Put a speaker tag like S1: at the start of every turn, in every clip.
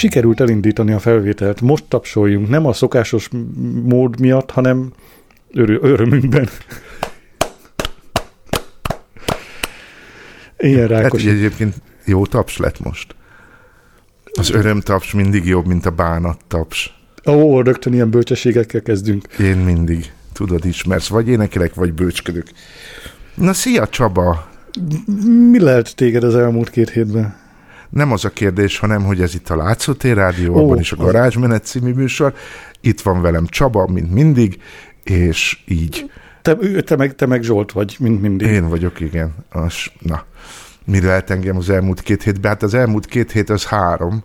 S1: Sikerült elindítani a felvételt. Most tapsoljunk, nem a szokásos mód miatt, hanem örö- örömünkben. Ilyen
S2: Hát,
S1: rákos.
S2: hogy egyébként jó taps lett most. Az örömtaps mindig jobb, mint a bánat taps.
S1: Ó, rögtön ilyen bölcsességekkel kezdünk.
S2: Én mindig, tudod, ismersz, vagy énekelek, vagy bőcsködök. Na, szia Csaba!
S1: Mi lehet téged az elmúlt két hétben?
S2: Nem az a kérdés, hanem, hogy ez itt a Látszótér Rádió,
S1: Ó,
S2: abban is a Garázsmenet című műsor. Itt van velem Csaba, mint mindig, és így.
S1: Te, te, meg, te meg Zsolt vagy, mint mindig.
S2: Én vagyok, igen. Az, na, mire lehet engem az elmúlt két hétben? Hát az elmúlt két hét az három,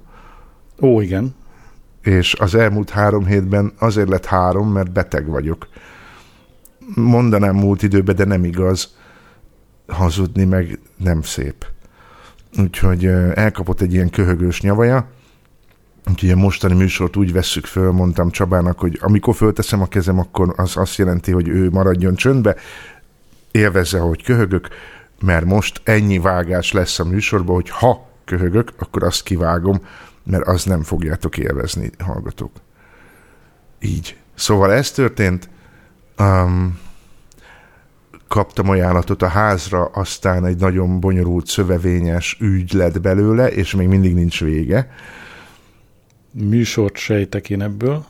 S1: Ó, igen.
S2: és az elmúlt három hétben azért lett három, mert beteg vagyok. Mondanám múlt időben, de nem igaz. Hazudni meg nem szép. Úgyhogy elkapott egy ilyen köhögős nyavaja, úgyhogy a mostani műsort úgy vesszük föl, mondtam Csabának, hogy amikor fölteszem a kezem, akkor az azt jelenti, hogy ő maradjon csöndbe, élvezze, hogy köhögök, mert most ennyi vágás lesz a műsorban, hogy ha köhögök, akkor azt kivágom, mert azt nem fogjátok élvezni, hallgatók. Így. Szóval ez történt. Um, kaptam ajánlatot a házra, aztán egy nagyon bonyolult szövevényes ügy lett belőle, és még mindig nincs vége.
S1: Műsort sejtek én ebből.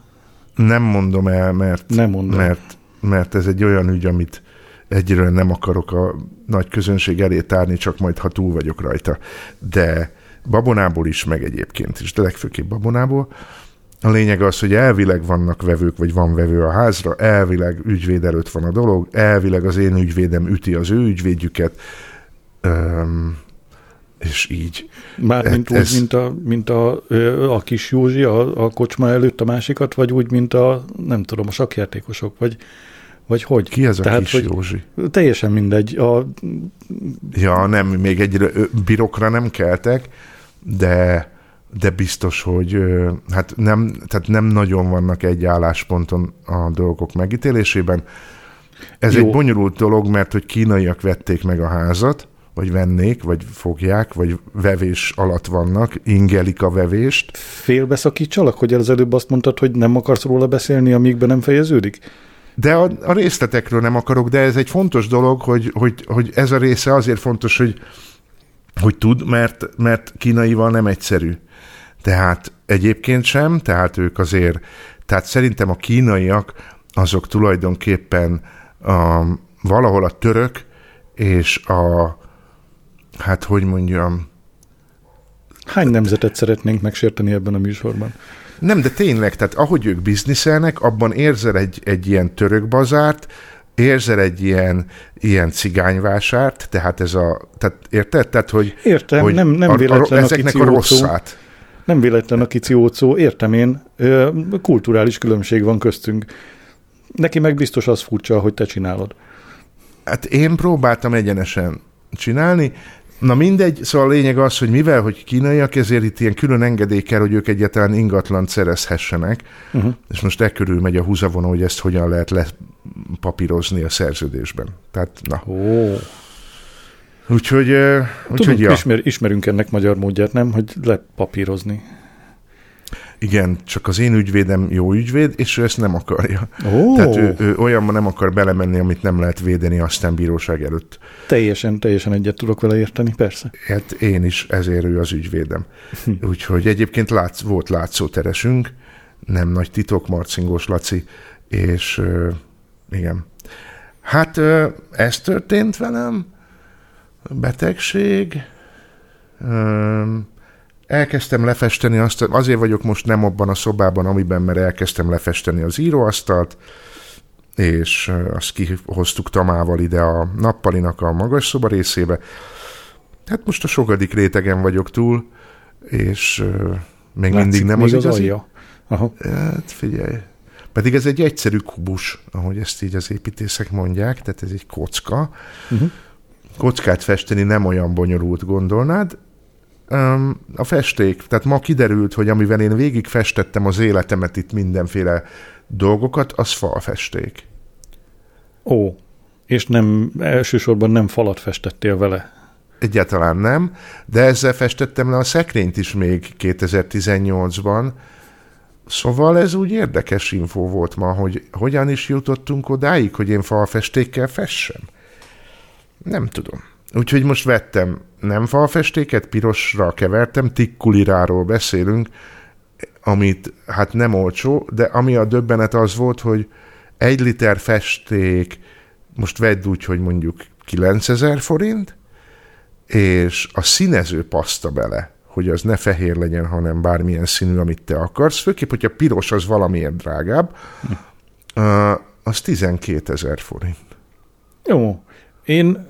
S2: Nem mondom el, mert,
S1: Nem mondom.
S2: mert, mert ez egy olyan ügy, amit egyről nem akarok a nagy közönség elé tárni, csak majd, ha túl vagyok rajta. De babonából is, meg egyébként is, de legfőképp babonából. A lényeg az, hogy elvileg vannak vevők, vagy van vevő a házra, elvileg ügyvéd előtt van a dolog, elvileg az én ügyvédem üti az ő ügyvédjüket, öm, és így.
S1: Mármint
S2: Hát
S1: úgy,
S2: ez-
S1: mint, a, mint a, a kis Józsi a, a kocsma előtt a másikat, vagy úgy, mint a, nem tudom, a sakjátékosok, vagy, vagy hogy?
S2: Ki ez a
S1: Tehát,
S2: kis
S1: hogy
S2: Józsi?
S1: Teljesen mindegy. A,
S2: Ja, nem, még egy birokra nem keltek, de de biztos, hogy hát nem, tehát nem nagyon vannak egy állásponton a dolgok megítélésében. Ez
S1: Jó.
S2: egy bonyolult dolog, mert hogy kínaiak vették meg a házat, vagy vennék, vagy fogják, vagy vevés alatt vannak, ingelik a vevést.
S1: Félbeszakítsalak, hogy az előbb azt mondtad, hogy nem akarsz róla beszélni, amíg be nem fejeződik?
S2: De a, a részletekről nem akarok, de ez egy fontos dolog, hogy, hogy, hogy ez a része azért fontos, hogy, hogy tud, mert, mert kínaival nem egyszerű. Tehát egyébként sem, tehát ők azért, tehát szerintem a kínaiak azok tulajdonképpen a, valahol a török és a, hát hogy mondjam,
S1: Hány nemzetet szeretnénk megsérteni ebben a műsorban?
S2: Nem, de tényleg, tehát ahogy ők bizniszelnek, abban érzel egy, egy ilyen török bazárt, érzel egy ilyen, ilyen cigányvásárt, tehát ez a, tehát érted? Tehát, hogy,
S1: Értem,
S2: hogy
S1: nem- nem véletlen
S2: a,
S1: a
S2: ezeknek a rosszát.
S1: Nem véletlen a kiciócó, értem én, kulturális különbség van köztünk. Neki meg biztos az furcsa, hogy te csinálod.
S2: Hát én próbáltam egyenesen csinálni, Na mindegy, szóval a lényeg az, hogy mivel, hogy kínaiak, ezért itt ilyen külön engedély kell, hogy ők egyáltalán ingatlant szerezhessenek, uh-huh. és most e körül megy a húzavona, hogy ezt hogyan lehet lepapírozni a szerződésben. Tehát, na.
S1: Ó,
S2: Úgyhogy,
S1: Tudom,
S2: úgyhogy ja,
S1: ismer, ismerünk ennek magyar módját, nem? Hogy lepapírozni.
S2: igen, csak az én ügyvédem jó ügyvéd, és ő ezt nem akarja.
S1: Ó,
S2: Tehát ő, ő olyanban nem akar belemenni, amit nem lehet védeni aztán bíróság előtt.
S1: teljesen, teljesen egyet tudok vele érteni, persze.
S2: Hát én is, ezért ő az ügyvédem. Úgyhogy egyébként látsz, volt látszóteresünk, nem nagy titok, Marcingós Laci, és ö, igen. Hát ez történt velem, betegség, elkezdtem lefesteni azt, azért vagyok most nem abban a szobában, amiben, mert elkezdtem lefesteni az íróasztalt, és azt kihoztuk Tamával ide a nappalinak a magas szoba részébe. Hát most a sokadik rétegen vagyok túl, és még
S1: Látszik
S2: mindig nem
S1: még
S2: az
S1: az
S2: igazi.
S1: alja. Aha.
S2: Hát figyelj. Pedig ez egy egyszerű kubus, ahogy ezt így az építészek mondják, tehát ez egy kocka.
S1: Uh-huh.
S2: Kockát festeni nem olyan bonyolult gondolnád. A festék, tehát ma kiderült, hogy amivel én végig festettem az életemet itt mindenféle dolgokat, az falfesték.
S1: Ó, és nem, elsősorban nem falat festettél vele.
S2: Egyáltalán nem, de ezzel festettem le a szekrényt is még 2018-ban. Szóval ez úgy érdekes info volt ma, hogy hogyan is jutottunk odáig, hogy én falfestékkel fessem. Nem tudom. Úgyhogy most vettem nem falfestéket, pirosra kevertem, tikkuliráról beszélünk, amit hát nem olcsó, de ami a döbbenet az volt, hogy egy liter festék, most vedd úgy, hogy mondjuk 9000 forint, és a színező paszta bele, hogy az ne fehér legyen, hanem bármilyen színű, amit te akarsz, főképp, hogyha piros, az valamiért drágább, uh, az 12 ezer forint.
S1: Jó, én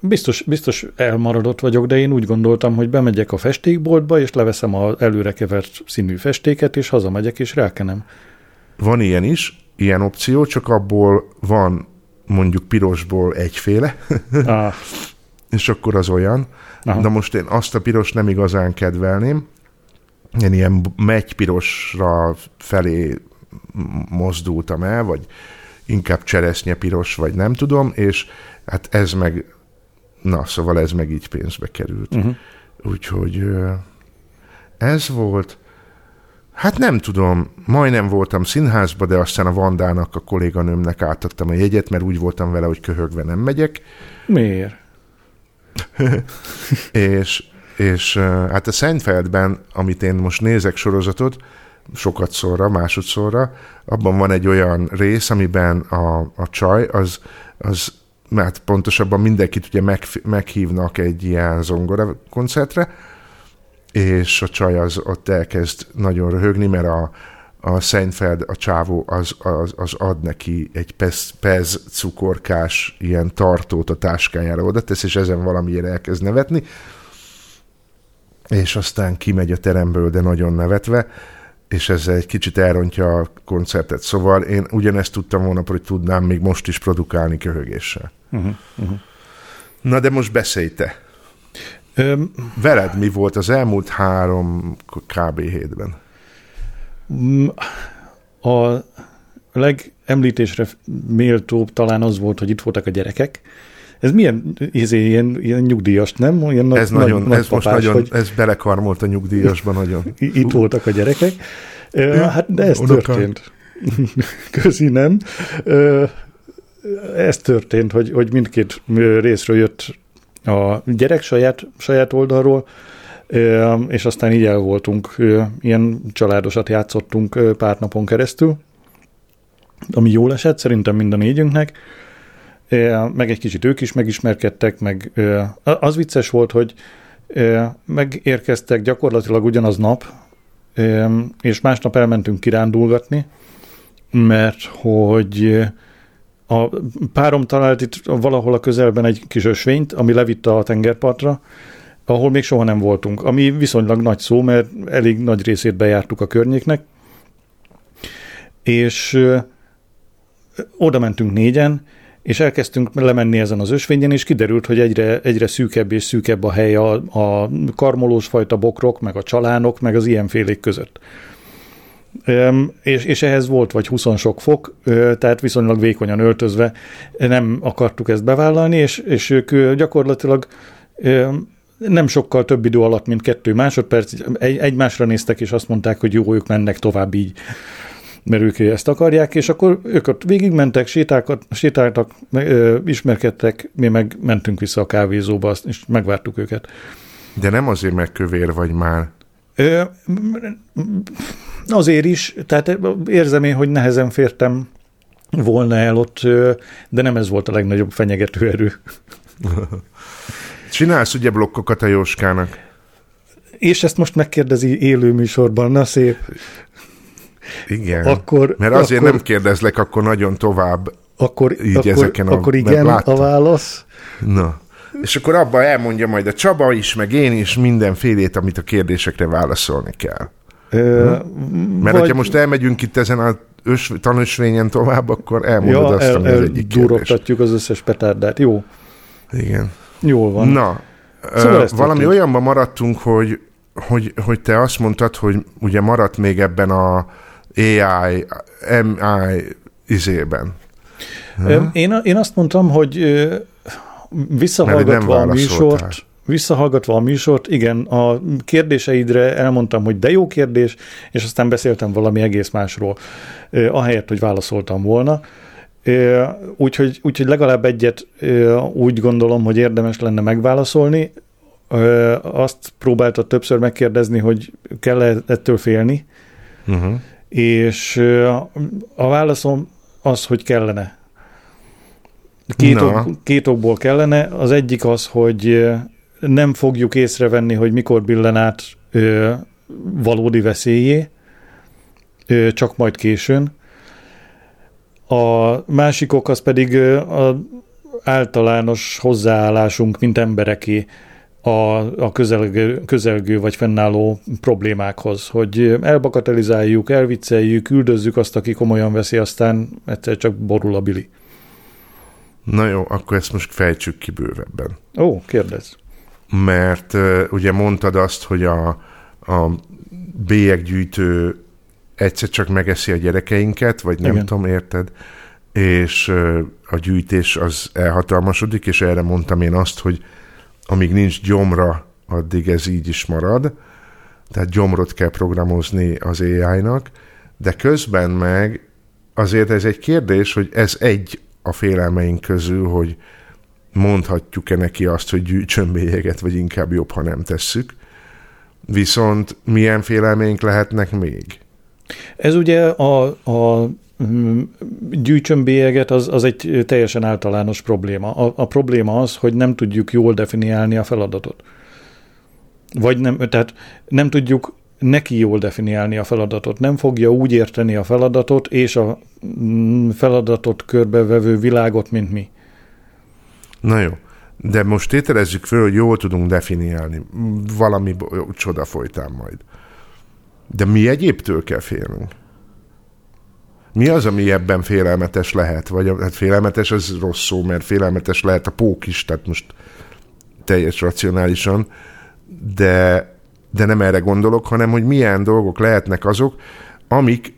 S1: biztos, biztos elmaradott vagyok, de én úgy gondoltam, hogy bemegyek a festékboltba, és leveszem az előre kevert színű festéket, és hazamegyek, és rákenem.
S2: Van ilyen is, ilyen opció, csak abból van mondjuk pirosból egyféle,
S1: Ah,
S2: és akkor az olyan.
S1: Aha.
S2: De most én azt a piros nem igazán kedvelném. Én ilyen megypirosra felé mozdultam el, vagy inkább cseresznye piros, vagy nem tudom, és hát ez meg, na, szóval ez meg így pénzbe került.
S1: uh-huh.
S2: Úgyhogy ez volt. Hát nem tudom, majdnem voltam színházba, de aztán a Vandának, a kolléganőmnek átadtam a jegyet, mert úgy voltam vele, hogy köhögve nem megyek,
S1: Miért?
S2: és, és hát a Seinfeldben, amit én most nézek sorozatot, sokat szorra, másodszorra, abban van egy olyan rész, amiben a, a csaj, az, az mert pontosabban mindenkit ugye meg, meghívnak egy ilyen zongora koncertre, és a csaj az ott elkezd nagyon röhögni, mert a, a Seinfeld, a csávó, az, az, az ad neki egy pez, pez cukorkás ilyen tartót a táskájára oda tesz, és ezen valamiért elkezd nevetni, és aztán kimegy a teremből, de nagyon nevetve, és ezzel egy kicsit elrontja a koncertet. Szóval én ugyanezt tudtam volna, hogy tudnám még most is produkálni köhögéssel.
S1: Uh-huh. Uh-huh.
S2: Na de most beszélj te.
S1: Öm,
S2: Veled mi volt az elmúlt három kb. hétben?
S1: Mm, a legemlítésre méltóbb talán az volt, hogy itt voltak a gyerekek. Ez milyen izé, ilyen, ilyen nyugdíjas, nem? Ilyen
S2: Ez,
S1: nagy,
S2: nagyon,
S1: nagy,
S2: ez most
S1: nagypapás,
S2: nagyon,
S1: hogy
S2: ez belekarmolt a nyugdíjasban nagyon.
S1: itt voltak a gyerekek. Hát de ez
S2: Unokám.
S1: történt. Közi, nem? Ez történt, hogy, hogy mindkét részről jött a gyerek saját, saját oldalról, és aztán így el voltunk, ilyen családosat játszottunk pár napon keresztül, ami jól esett, szerintem mind a négyünknek, meg egy kicsit ők is megismerkedtek, meg az vicces volt, hogy megérkeztek gyakorlatilag ugyanaz nap, és másnap elmentünk kirándulgatni, mert hogy a párom talált itt valahol a közelben egy kis ösvényt, ami levitte a tengerpartra, ahol még soha nem voltunk, ami viszonylag nagy szó, mert elég nagy részét bejártuk a környéknek, és oda mentünk négyen, és elkezdtünk lemenni ezen az ösvényen, és kiderült, hogy egyre, egyre szűkebb és szűkebb a hely a, a karmolós fajta bokrok, meg a csalánok, meg az ilyenfélék között. És, és ehhez volt vagy 20 sok fok, tehát viszonylag vékonyan öltözve nem akartuk ezt bevállalni, és, és ők gyakorlatilag nem sokkal több idő alatt, mint kettő másodperc, egy, egymásra néztek, és azt mondták, hogy jó, ők mennek tovább így mert ők ezt akarják, és akkor ők ott végigmentek, sétáltak, meg, ö, ismerkedtek, mi meg mentünk vissza a kávézóba, és megvártuk őket.
S2: De nem azért, mert kövér vagy már.
S1: Ö, azért is, tehát érzem én, hogy nehezen fértem volna el ott, de nem ez volt a legnagyobb fenyegető erő.
S2: Csinálsz ugye blokkokat a Jóskának?
S1: És ezt most megkérdezi élő műsorban, na szép.
S2: Igen.
S1: Akkor,
S2: Mert azért
S1: akkor,
S2: nem kérdezlek akkor nagyon tovább.
S1: akkor,
S2: így
S1: akkor,
S2: ezeken a-
S1: akkor igen a válasz.
S2: Na. És akkor abban elmondja majd a Csaba is, meg én is mindenfélét, amit a kérdésekre válaszolni kell.
S1: Ö,
S2: Mert
S1: vagy-
S2: hogyha most elmegyünk itt ezen a ös, tanösvényen tovább, akkor elmondod
S1: ja,
S2: azt,
S1: el,
S2: ami az egyik kérdés.
S1: az összes petárdát. Jó,
S2: Igen.
S1: Jól van.
S2: Na,
S1: Szóval
S2: valami olyanban maradtunk, hogy, hogy, hogy te azt mondtad, hogy ugye maradt még ebben a AI, MI izében.
S1: Ö, Én, én azt mondtam, hogy visszahallgatva a műsort, visszahallgatva a műsort, igen, a kérdéseidre elmondtam, hogy de jó kérdés, és aztán beszéltem valami egész másról, ahelyett, hogy válaszoltam volna. Úgyhogy, úgyhogy legalább egyet úgy gondolom, hogy érdemes lenne megválaszolni. Azt próbáltad többször megkérdezni, hogy kell-e ettől félni,
S2: Uh-huh.
S1: és a válaszom az, hogy kellene. Két,
S2: Na.
S1: ok, két okból kellene. Az egyik az, hogy nem fogjuk észrevenni, hogy mikor billen át valódi veszélyé, csak majd későn. A másik ok az pedig a általános hozzáállásunk, mint embereké a, a közelgő, közelgő vagy fennálló problémákhoz, hogy elbakatelizáljuk, elvicceljük, üldözzük azt, aki komolyan veszi, aztán egyszer csak borul a bili.
S2: Na jó, akkor ezt most fejtsük ki bővebben.
S1: Ó, kérdez.
S2: Mert ugye mondtad azt, hogy a, a bélyeggyűjtő egyszer csak megeszi a gyerekeinket, vagy nem
S1: Igen.
S2: tudom, érted? És a gyűjtés az elhatalmasodik, és erre mondtam én azt, hogy amíg nincs gyomra, addig ez így is marad. Tehát gyomrot kell programozni az AI-nak, de közben meg azért ez egy kérdés, hogy ez egy a félelmeink közül, hogy mondhatjuk-e neki azt, hogy gyűjtsön bélyeget, vagy inkább jobb, ha nem tesszük. Viszont milyen félelmeink lehetnek még?
S1: Ez ugye a, a mm, gyűjtsön az, az egy teljesen általános probléma. A, a probléma az, hogy nem tudjuk jól definiálni a feladatot. Vagy nem, tehát nem tudjuk neki jól definiálni a feladatot. Nem fogja úgy érteni a feladatot és a mm, feladatot körbevevő világot, mint mi.
S2: Na jó, de most tételezzük föl, hogy jól tudunk definiálni. Valami csoda folytán majd. De mi egyébtől kell félnünk? Mi az, ami ebben félelmetes lehet? Vagy hát félelmetes az rossz szó, mert félelmetes lehet a pók is, tehát most teljes racionálisan, de, de nem erre gondolok, hanem hogy milyen dolgok lehetnek azok, amik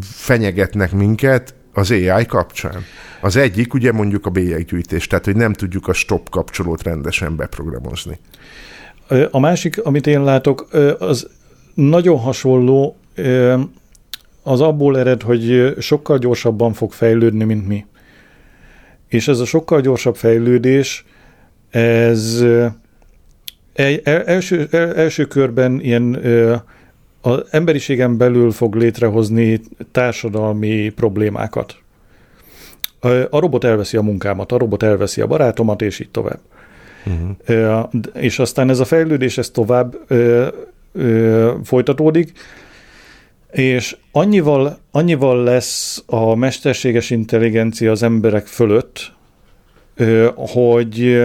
S2: fenyegetnek minket az AI kapcsán. Az egyik ugye mondjuk a bélyeggyűjtés, tehát hogy nem tudjuk a stop kapcsolót rendesen beprogramozni.
S1: A másik, amit én látok, az nagyon hasonló, az abból ered, hogy sokkal gyorsabban fog fejlődni, mint mi. És ez a sokkal gyorsabb fejlődés, ez első, első körben ilyen az emberiségen belül fog létrehozni társadalmi problémákat. A robot elveszi a munkámat, a robot elveszi a barátomat, és így tovább. Uh-huh. És aztán ez a fejlődés ez tovább ö, folytatódik, és annyival, annyival lesz a mesterséges intelligencia az emberek fölött, ö, hogy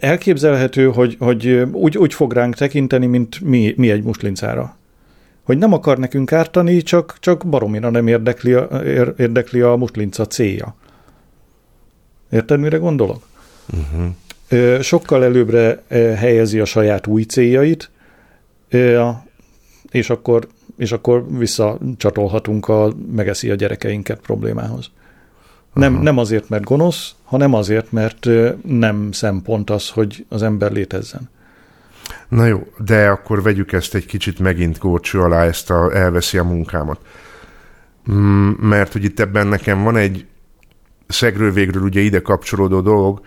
S1: elképzelhető, hogy, hogy úgy, úgy fog ránk tekinteni, mint mi, mi egy muslincára. Hogy nem akar nekünk ártani, csak, csak baromira nem érdekli a, érdekli a muslinca célja. Érted, mire gondolok? Uh-huh. Sokkal előbbre helyezi a saját új céljait, és akkor, és akkor visszacsatolhatunk a megeszi a gyerekeinket problémához. Nem, nem azért, mert gonosz, hanem azért, mert nem szempont az, hogy az ember létezzen.
S2: Na jó, de akkor vegyük ezt egy kicsit megint górcső alá, ezt a, elveszi a munkámat. Mm, mert hogy itt ebben nekem van egy szegről végről ugye ide kapcsolódó dolog,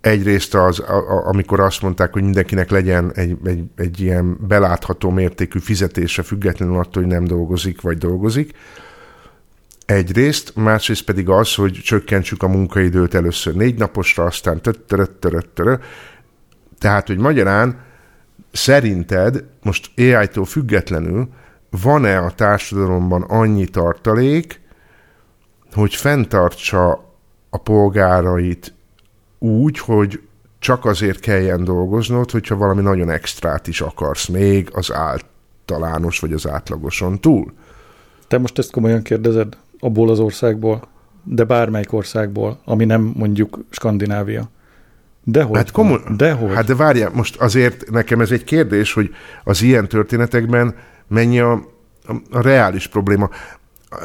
S2: egyrészt az, a, a, amikor azt mondták, hogy mindenkinek legyen egy, egy, egy ilyen belátható mértékű fizetése, függetlenül attól, hogy nem dolgozik, vagy dolgozik, egyrészt, másrészt pedig az, hogy csökkentsük a munkaidőt először négy naposra, aztán tötteröt, Tehát, hogy magyarán szerinted most AI-tól függetlenül van-e a társadalomban annyi tartalék, hogy fenntartsa a polgárait úgy, hogy csak azért kelljen dolgoznod, hogyha valami nagyon extrát is akarsz még az általános vagy az átlagoson túl.
S1: Te most ezt komolyan kérdezed? abból az országból, de bármelyik országból, ami nem mondjuk Skandinávia. Dehogy.
S2: Hát, komoly, dehogy. hát de várjál, most azért nekem ez egy kérdés, hogy az ilyen történetekben mennyi a, a, a reális probléma.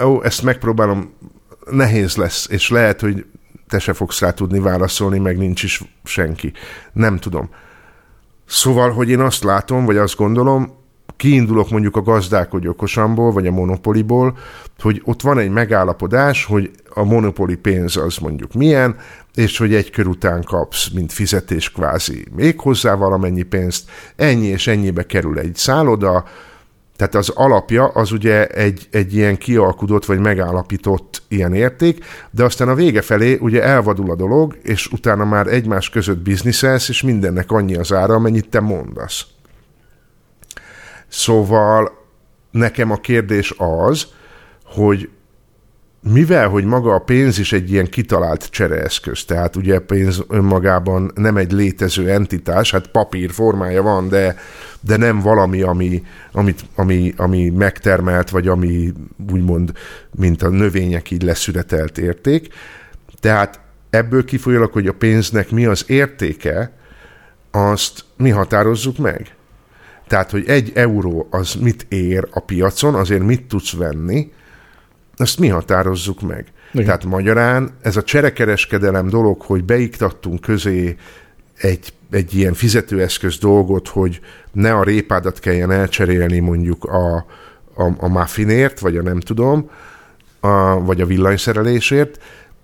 S2: Ó, ezt megpróbálom, nehéz lesz, és lehet, hogy te se fogsz rá tudni válaszolni, meg nincs is senki. Nem tudom. Szóval, hogy én azt látom, vagy azt gondolom, kiindulok mondjuk a gazdálkodj okosamból, vagy a monopoliból, hogy ott van egy megállapodás, hogy a monopoli pénz az mondjuk milyen, és hogy egy kör után kapsz, mint fizetés kvázi még hozzá valamennyi pénzt, ennyi és ennyibe kerül egy szálloda, tehát az alapja az ugye egy, egy ilyen kialkudott vagy megállapított ilyen érték, de aztán a vége felé ugye elvadul a dolog, és utána már egymás között bizniszelsz, és mindennek annyi az ára, amennyit te mondasz. Szóval nekem a kérdés az, hogy mivel, hogy maga a pénz is egy ilyen kitalált csereeszköz, tehát ugye pénz önmagában nem egy létező entitás, hát papír formája van, de, de nem valami, ami, amit, ami, ami megtermelt, vagy ami úgymond, mint a növények így leszületelt érték. Tehát ebből kifolyólag, hogy a pénznek mi az értéke, azt mi határozzuk meg. Tehát, hogy egy euró az mit ér a piacon, azért mit tudsz venni, azt mi határozzuk meg. Igen. Tehát magyarán ez a cserekereskedelem dolog, hogy beiktattunk közé egy, egy ilyen fizetőeszköz dolgot, hogy ne a répádat kelljen elcserélni mondjuk a, a, a muffinért, vagy a nem tudom, a, vagy a villanyszerelésért,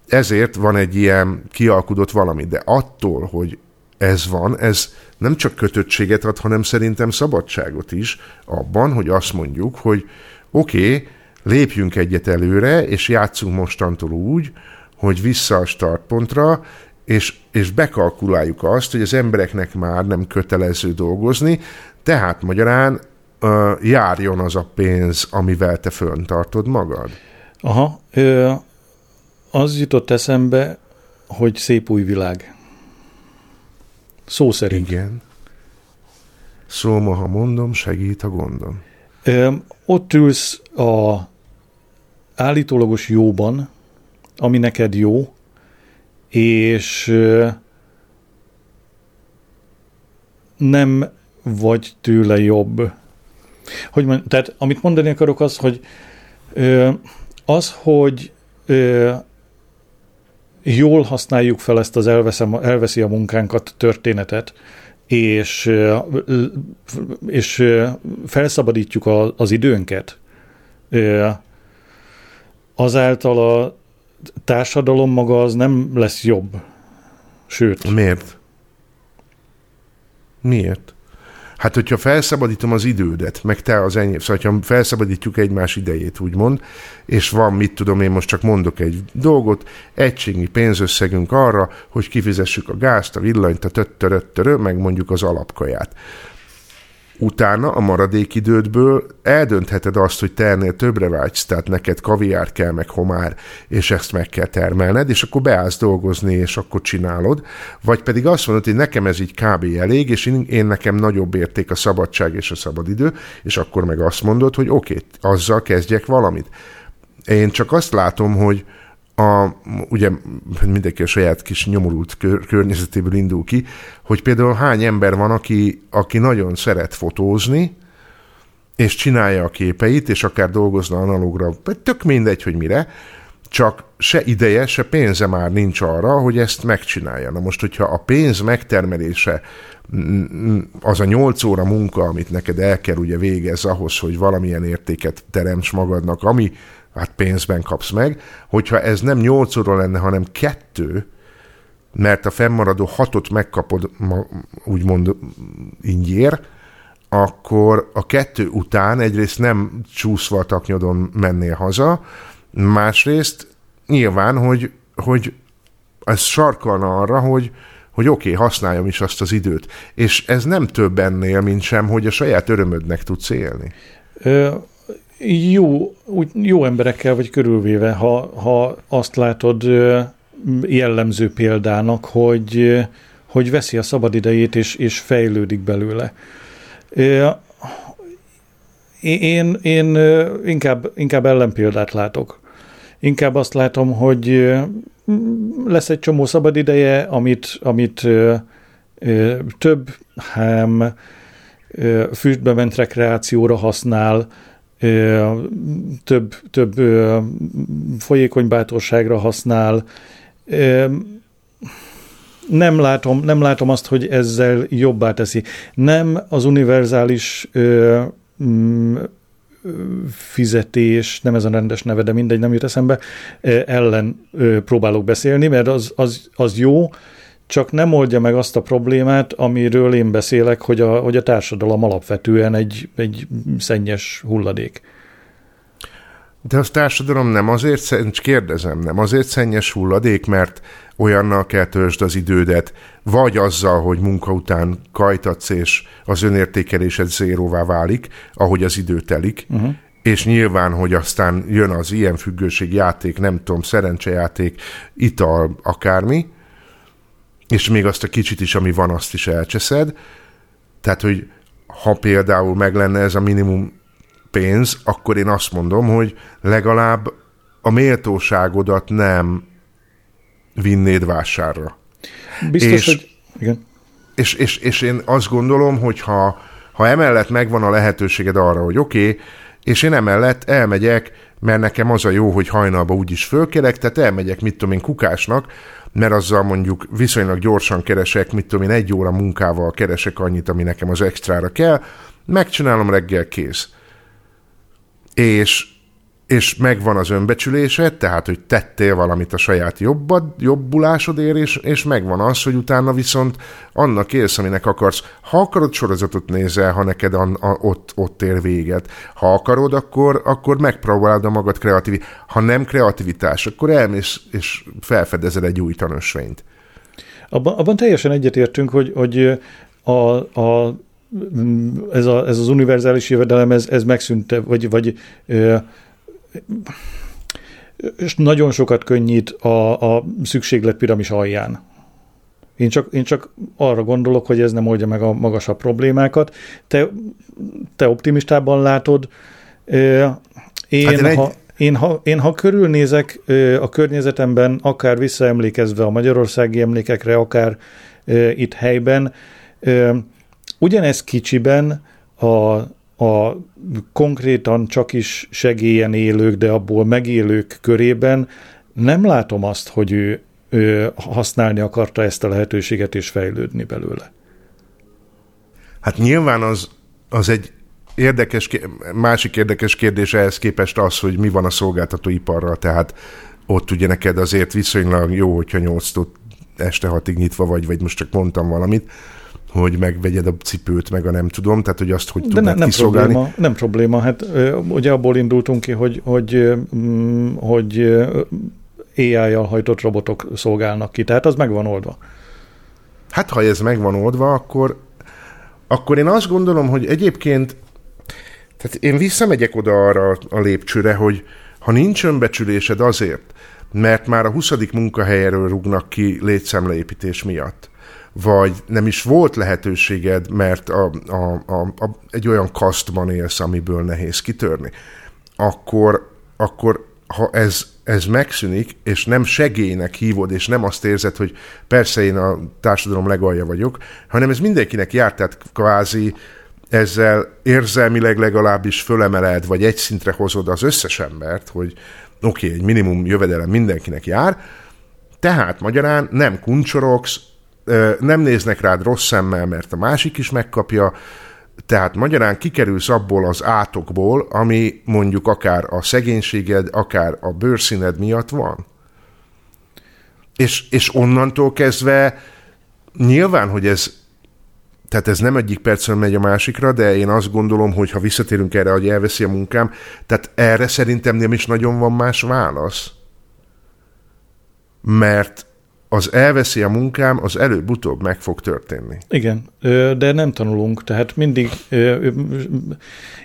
S2: ezért van egy ilyen kialkudott valami. De attól, hogy ez van, ez nem csak kötöttséget ad, hanem szerintem szabadságot is abban, hogy azt mondjuk, hogy oké, okay, lépjünk egyet előre, és játszunk mostantól úgy, hogy vissza a startpontra, és, és bekalkuláljuk azt, hogy az embereknek már nem kötelező dolgozni, tehát magyarán uh, járjon az a pénz, amivel te föntartod magad.
S1: Aha, ö, az jutott eszembe, hogy szép új világ. Szó szerint.
S2: Igen. Szó ma, ha mondom, segít a gondom.
S1: Ö, ott ülsz a állítólagos jóban, ami neked jó, és nem vagy tőle jobb. Hogy mond, tehát amit mondani akarok az, hogy az, hogy jól használjuk fel ezt az elveszem, elveszi a munkánkat történetet, és, és felszabadítjuk az időnket, azáltal a társadalom maga az nem lesz jobb. Sőt.
S2: Miért? Miért? Hát, hogyha felszabadítom az idődet, meg te az enyém, szóval, hogyha felszabadítjuk egymás idejét, úgymond, és van, mit tudom én, most csak mondok egy dolgot, egységnyi pénzösszegünk arra, hogy kifizessük a gázt, a villanyt, a töttöröttörö, meg mondjuk az alapkaját utána a maradék idődből eldöntheted azt, hogy te ennél többre vágysz, tehát neked kaviár kell, meg homár, és ezt meg kell termelned, és akkor beállsz dolgozni, és akkor csinálod, vagy pedig azt mondod, hogy nekem ez így kb. elég, és én, én nekem nagyobb érték a szabadság és a szabadidő, és akkor meg azt mondod, hogy oké, okay, azzal kezdjek valamit. Én csak azt látom, hogy, a, ugye mindenki a saját kis nyomorult kör, környezetéből indul ki, hogy például hány ember van, aki, aki nagyon szeret fotózni, és csinálja a képeit, és akár dolgozna analogra, vagy tök mindegy, hogy mire, csak se ideje, se pénze már nincs arra, hogy ezt megcsinálja. Na most, hogyha a pénz megtermelése az a nyolc óra munka, amit neked el kell ugye végez ahhoz, hogy valamilyen értéket teremts magadnak, ami hát pénzben kapsz meg. Hogyha ez nem 8 óra lenne, hanem kettő, mert a fennmaradó hatot megkapod, úgymond ingyér, akkor a kettő után egyrészt nem csúszva a taknyodon mennél haza, másrészt nyilván, hogy, hogy ez sarkalna arra, hogy, hogy oké, okay, használjam is azt az időt. És ez nem több ennél, mint sem, hogy a saját örömödnek tudsz élni.
S1: Ö, jó, úgy, jó emberekkel vagy körülvéve, ha, ha azt látod jellemző példának, hogy, hogy veszi a szabadidejét és, és fejlődik belőle. Én, én inkább, inkább ellenpéldát látok. Inkább azt látom, hogy lesz egy csomó szabadideje, amit, amit több hám füstbe ment rekreációra használ, több, több folyékony bátorságra használ. Nem látom, nem látom azt, hogy ezzel jobbá teszi. Nem az univerzális fizetés, nem ez a rendes neve, de mindegy, nem jut eszembe, ellen próbálok beszélni, mert az, az, az jó, csak nem oldja meg azt a problémát, amiről én beszélek, hogy a, hogy a társadalom alapvetően egy, egy szennyes hulladék.
S2: De az társadalom nem azért, kérdezem, nem azért szennyes hulladék, mert olyannal kell törzsd az idődet, vagy azzal, hogy munka után kajtatsz, és az önértékelésed zéróvá válik, ahogy az idő telik, uh-huh. és nyilván, hogy aztán jön az ilyen függőség játék, nem tudom, szerencsejáték, ital, akármi, és még azt a kicsit is, ami van, azt is elcseszed. Tehát, hogy ha például meg lenne ez a minimum pénz, akkor én azt mondom, hogy legalább a méltóságodat nem vinnéd vásárra.
S1: Biztos, és, hogy... Igen.
S2: És, és, és én azt gondolom, hogy ha, ha emellett megvan a lehetőséged arra, hogy oké, okay, és én emellett elmegyek, mert nekem az a jó, hogy hajnalba úgyis fölkelek, tehát elmegyek, mit tudom én, kukásnak, mert azzal mondjuk viszonylag gyorsan keresek, mit tudom én, egy óra munkával keresek annyit, ami nekem az extrára kell, megcsinálom reggel kész. És, és megvan az önbecsülésed, tehát, hogy tettél valamit a saját jobbad, jobbulásodért, és, és megvan az, hogy utána viszont annak élsz, aminek akarsz. Ha akarod, sorozatot nézel, ha neked an, a, ott, ott ér véget. Ha akarod, akkor, akkor megpróbálod a magad kreatív. Ha nem kreativitás, akkor elmész és felfedezel egy új tanösvényt.
S1: Abban, abban teljesen egyetértünk, hogy, hogy a, a ez, a, ez az univerzális jövedelem, ez, ez megszűnte, vagy, vagy és nagyon sokat könnyít a, a szükséglet piramis alján. Én csak, én csak arra gondolok, hogy ez nem oldja meg a magasabb problémákat. Te, te optimistában látod. Én, hát én, ha, egy... én, ha, én ha körülnézek a környezetemben, akár visszaemlékezve a magyarországi emlékekre, akár itt helyben, Ugyanez kicsiben a, a konkrétan csak is segélyen élők, de abból megélők körében nem látom azt, hogy ő, ő használni akarta ezt a lehetőséget és fejlődni belőle.
S2: Hát nyilván az, az egy érdekes, másik érdekes kérdés ehhez képest az, hogy mi van a szolgáltatóiparral, tehát ott ugye neked azért viszonylag jó, hogyha 8 este hatig nyitva vagy, vagy most csak mondtam valamit, hogy megvegyed a cipőt, meg a nem tudom, tehát hogy azt hogy
S1: De ne, nem kiszolgálni. Probléma, nem probléma, hát ugye abból indultunk ki, hogy, hogy, mm, hogy AI-jal hajtott robotok szolgálnak ki, tehát az meg van oldva.
S2: Hát ha ez meg van oldva, akkor, akkor én azt gondolom, hogy egyébként tehát én visszamegyek oda arra a lépcsőre, hogy ha nincs önbecsülésed azért, mert már a 20. munkahelyről rúgnak ki létszámleépítés miatt, vagy nem is volt lehetőséged, mert a, a, a, a, egy olyan kasztban élsz, amiből nehéz kitörni, akkor, akkor ha ez, ez megszűnik, és nem segélynek hívod, és nem azt érzed, hogy persze én a társadalom legalja vagyok, hanem ez mindenkinek jár, tehát kvázi ezzel érzelmileg legalábbis fölemeled, vagy egy szintre hozod az összes embert, hogy oké, okay, egy minimum jövedelem mindenkinek jár, tehát magyarán nem kuncsorogsz, nem néznek rád rossz szemmel, mert a másik is megkapja, tehát magyarán kikerülsz abból az átokból, ami mondjuk akár a szegénységed, akár a bőrszíned miatt van. És, és onnantól kezdve nyilván, hogy ez tehát ez nem egyik percen megy a másikra, de én azt gondolom, hogy ha visszatérünk erre, hogy elveszi a munkám, tehát erre szerintem nem is nagyon van más válasz. Mert az elveszi a munkám, az előbb-utóbb meg fog történni.
S1: Igen, de nem tanulunk, tehát mindig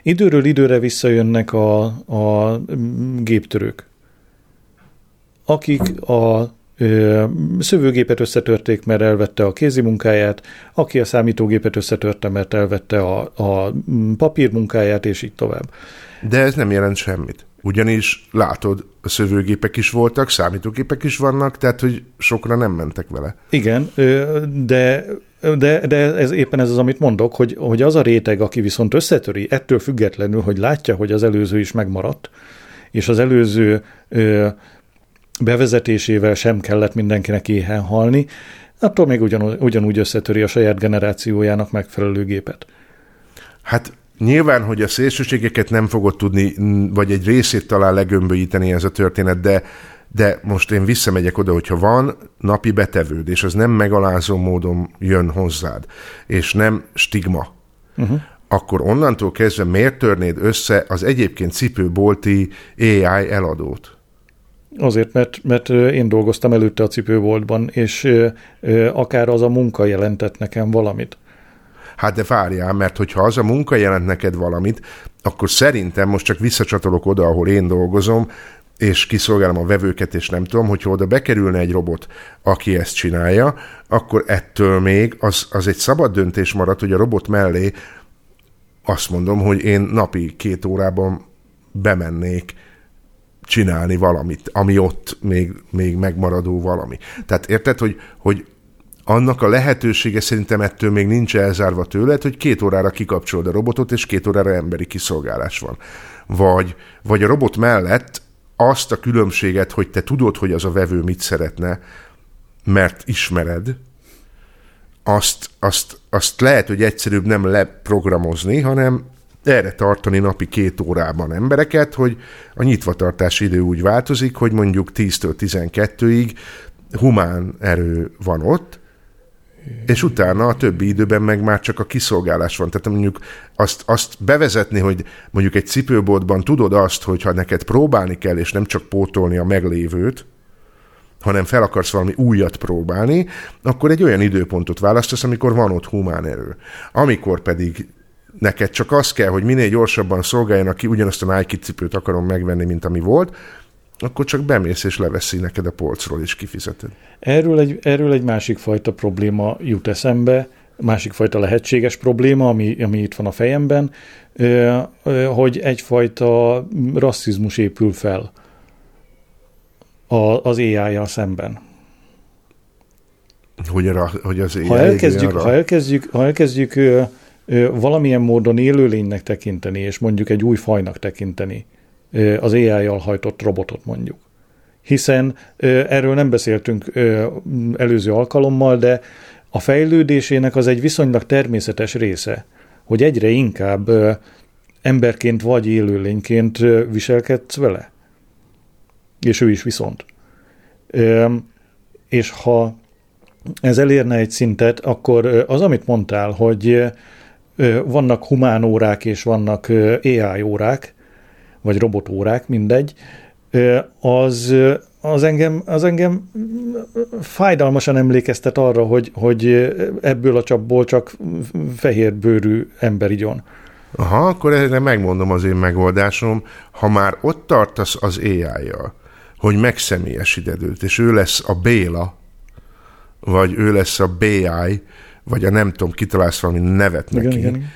S1: időről időre visszajönnek a, a géptörők, akik a szövőgépet összetörték, mert elvette a kézi munkáját, aki a számítógépet összetörte, mert elvette a, a papírmunkáját, és így tovább.
S2: De ez nem jelent semmit. Ugyanis látod, a szövőgépek is voltak, számítógépek is vannak, tehát hogy sokra nem mentek vele.
S1: Igen, de de, de ez éppen ez az, amit mondok, hogy, hogy az a réteg, aki viszont összetöri, ettől függetlenül, hogy látja, hogy az előző is megmaradt, és az előző bevezetésével sem kellett mindenkinek éhen halni, attól még ugyan, ugyanúgy összetöri a saját generációjának megfelelő gépet.
S2: Hát nyilván, hogy a szélsőségeket nem fogod tudni, vagy egy részét talán legömbölyíteni ez a történet, de, de most én visszamegyek oda, hogyha van napi betevőd, és az nem megalázó módon jön hozzád, és nem stigma, uh-huh. akkor onnantól kezdve miért törnéd össze az egyébként cipőbolti AI eladót?
S1: Azért, mert, mert én dolgoztam előtte a cipőboltban, és akár az a munka jelentett nekem valamit.
S2: Hát de várjál, mert hogyha az a munka jelent neked valamit, akkor szerintem most csak visszacsatolok oda, ahol én dolgozom, és kiszolgálom a vevőket, és nem tudom, hogyha oda bekerülne egy robot, aki ezt csinálja, akkor ettől még az, az egy szabad döntés marad, hogy a robot mellé azt mondom, hogy én napi két órában bemennék csinálni valamit, ami ott még, még megmaradó valami. Tehát érted, hogy, hogy annak a lehetősége szerintem ettől még nincs elzárva tőled, hogy két órára kikapcsolod a robotot, és két órára emberi kiszolgálás van. Vagy, vagy a robot mellett azt a különbséget, hogy te tudod, hogy az a vevő mit szeretne, mert ismered, azt, azt, azt lehet, hogy egyszerűbb nem leprogramozni, hanem erre tartani napi két órában embereket, hogy a nyitvatartási idő úgy változik, hogy mondjuk 10-től 12-ig humán erő van ott, és utána a többi időben meg már csak a kiszolgálás van. Tehát mondjuk azt, azt bevezetni, hogy mondjuk egy cipőboltban tudod azt, hogy ha neked próbálni kell, és nem csak pótolni a meglévőt, hanem fel akarsz valami újat próbálni, akkor egy olyan időpontot választasz, amikor van ott humán erő. Amikor pedig neked csak az kell, hogy minél gyorsabban szolgáljanak ki, ugyanazt a Nike cipőt akarom megvenni, mint ami volt, akkor csak bemész és leveszi neked a polcról, és kifizeted.
S1: Erről egy, erről egy másik fajta probléma jut eszembe, másik fajta lehetséges probléma, ami, ami itt van a fejemben, hogy egyfajta rasszizmus épül fel az AI-jal szemben.
S2: Hogy, a, hogy az AI
S1: ha elkezdjük, ha elkezdjük, ha elkezdjük valamilyen módon élőlénynek tekinteni, és mondjuk egy új fajnak tekinteni az AI-jal hajtott robotot mondjuk. Hiszen erről nem beszéltünk előző alkalommal, de a fejlődésének az egy viszonylag természetes része, hogy egyre inkább emberként vagy élőlényként viselkedsz vele. És ő is viszont. És ha ez elérne egy szintet, akkor az, amit mondtál, hogy vannak humán órák és vannak AI órák, vagy robotórák, mindegy, az, az, engem, az engem fájdalmasan emlékeztet arra, hogy, hogy ebből a csapból csak fehérbőrű ember igyon.
S2: Aha, akkor erre megmondom az én megoldásom. Ha már ott tartasz az AI-jal, hogy megszemélyesíted őt, és ő lesz a Béla, vagy ő lesz a BI, vagy a nem tudom, kitalálsz valami nevet neki, igen, igen.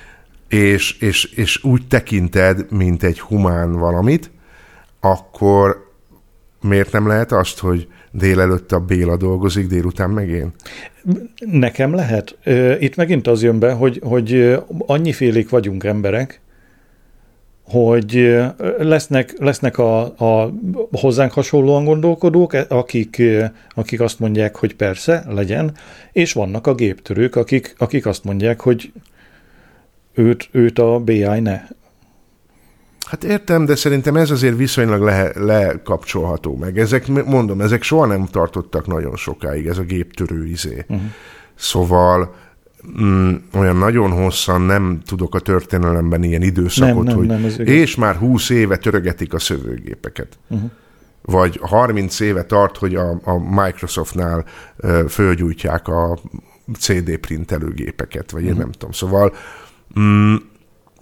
S2: És, és, és úgy tekinted, mint egy humán valamit, akkor miért nem lehet azt, hogy délelőtt a Béla dolgozik, délután meg én?
S1: Nekem lehet. Itt megint az jön be, hogy, hogy annyifélék vagyunk emberek, hogy lesznek, lesznek a, a hozzánk hasonlóan gondolkodók, akik, akik azt mondják, hogy persze, legyen, és vannak a géptörők, akik, akik azt mondják, hogy őt, őt a BI ne.
S2: Hát értem, de szerintem ez azért viszonylag le, lekapcsolható meg. Ezek, mondom, ezek soha nem tartottak nagyon sokáig, ez a géptörő izé. Uh-huh. Szóval mm, olyan nagyon hosszan nem tudok a történelemben ilyen időszakot, nem, nem, hogy nem, és már 20 éve törögetik a szövőgépeket. Uh-huh. Vagy 30 éve tart, hogy a, a Microsoftnál uh, fölgyújtják a CD printelőgépeket, vagy uh-huh. én mhm. nem tudom. Szóval mm,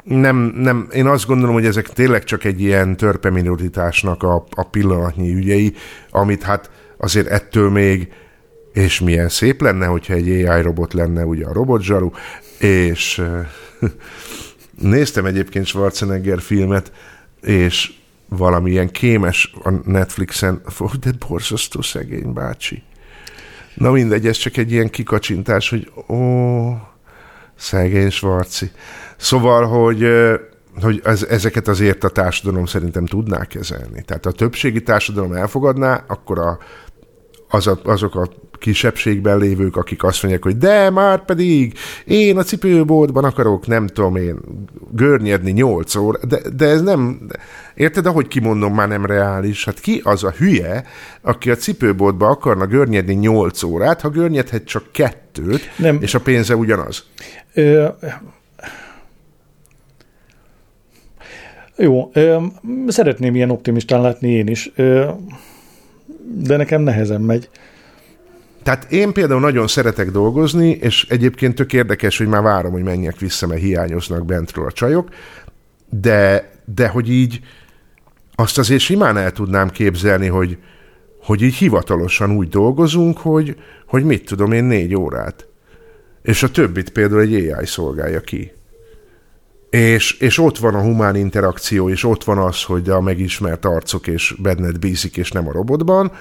S2: nem, nem, én azt gondolom, hogy ezek tényleg csak egy ilyen törpe minoritásnak a, a pillanatnyi ügyei, amit hát azért ettől még és milyen szép lenne, hogyha egy AI robot lenne, ugye a robotzsaru, és néztem egyébként Schwarzenegger filmet, és valamilyen kémes a Netflixen, de borzasztó szegény bácsi. Na mindegy, ez csak egy ilyen kikacsintás, hogy ó, szegény Svarci. Szóval, hogy hogy ez, ezeket azért a társadalom szerintem tudná kezelni. Tehát a többségi társadalom elfogadná, akkor a, az a, azok a kisebbségben lévők, akik azt mondják, hogy de már pedig én a cipőboltban akarok, nem tudom én, görnyedni nyolc óra, de, de ez nem, érted, ahogy kimondom, már nem reális. Hát ki az a hülye, aki a cipőboltban akarna görnyedni nyolc órát, ha görnyedhet csak kettőt, nem. és a pénze ugyanaz? Ö,
S1: jó, ö, szeretném ilyen optimistán látni én is, ö, de nekem nehezen megy.
S2: Tehát én például nagyon szeretek dolgozni, és egyébként tök érdekes, hogy már várom, hogy menjek vissza, mert hiányoznak bentről a csajok, de, de hogy így azt azért simán el tudnám képzelni, hogy, hogy így hivatalosan úgy dolgozunk, hogy, hogy mit tudom én, négy órát. És a többit például egy AI szolgálja ki. És, és ott van a humán interakció, és ott van az, hogy a megismert arcok és benned bízik, és nem a robotban,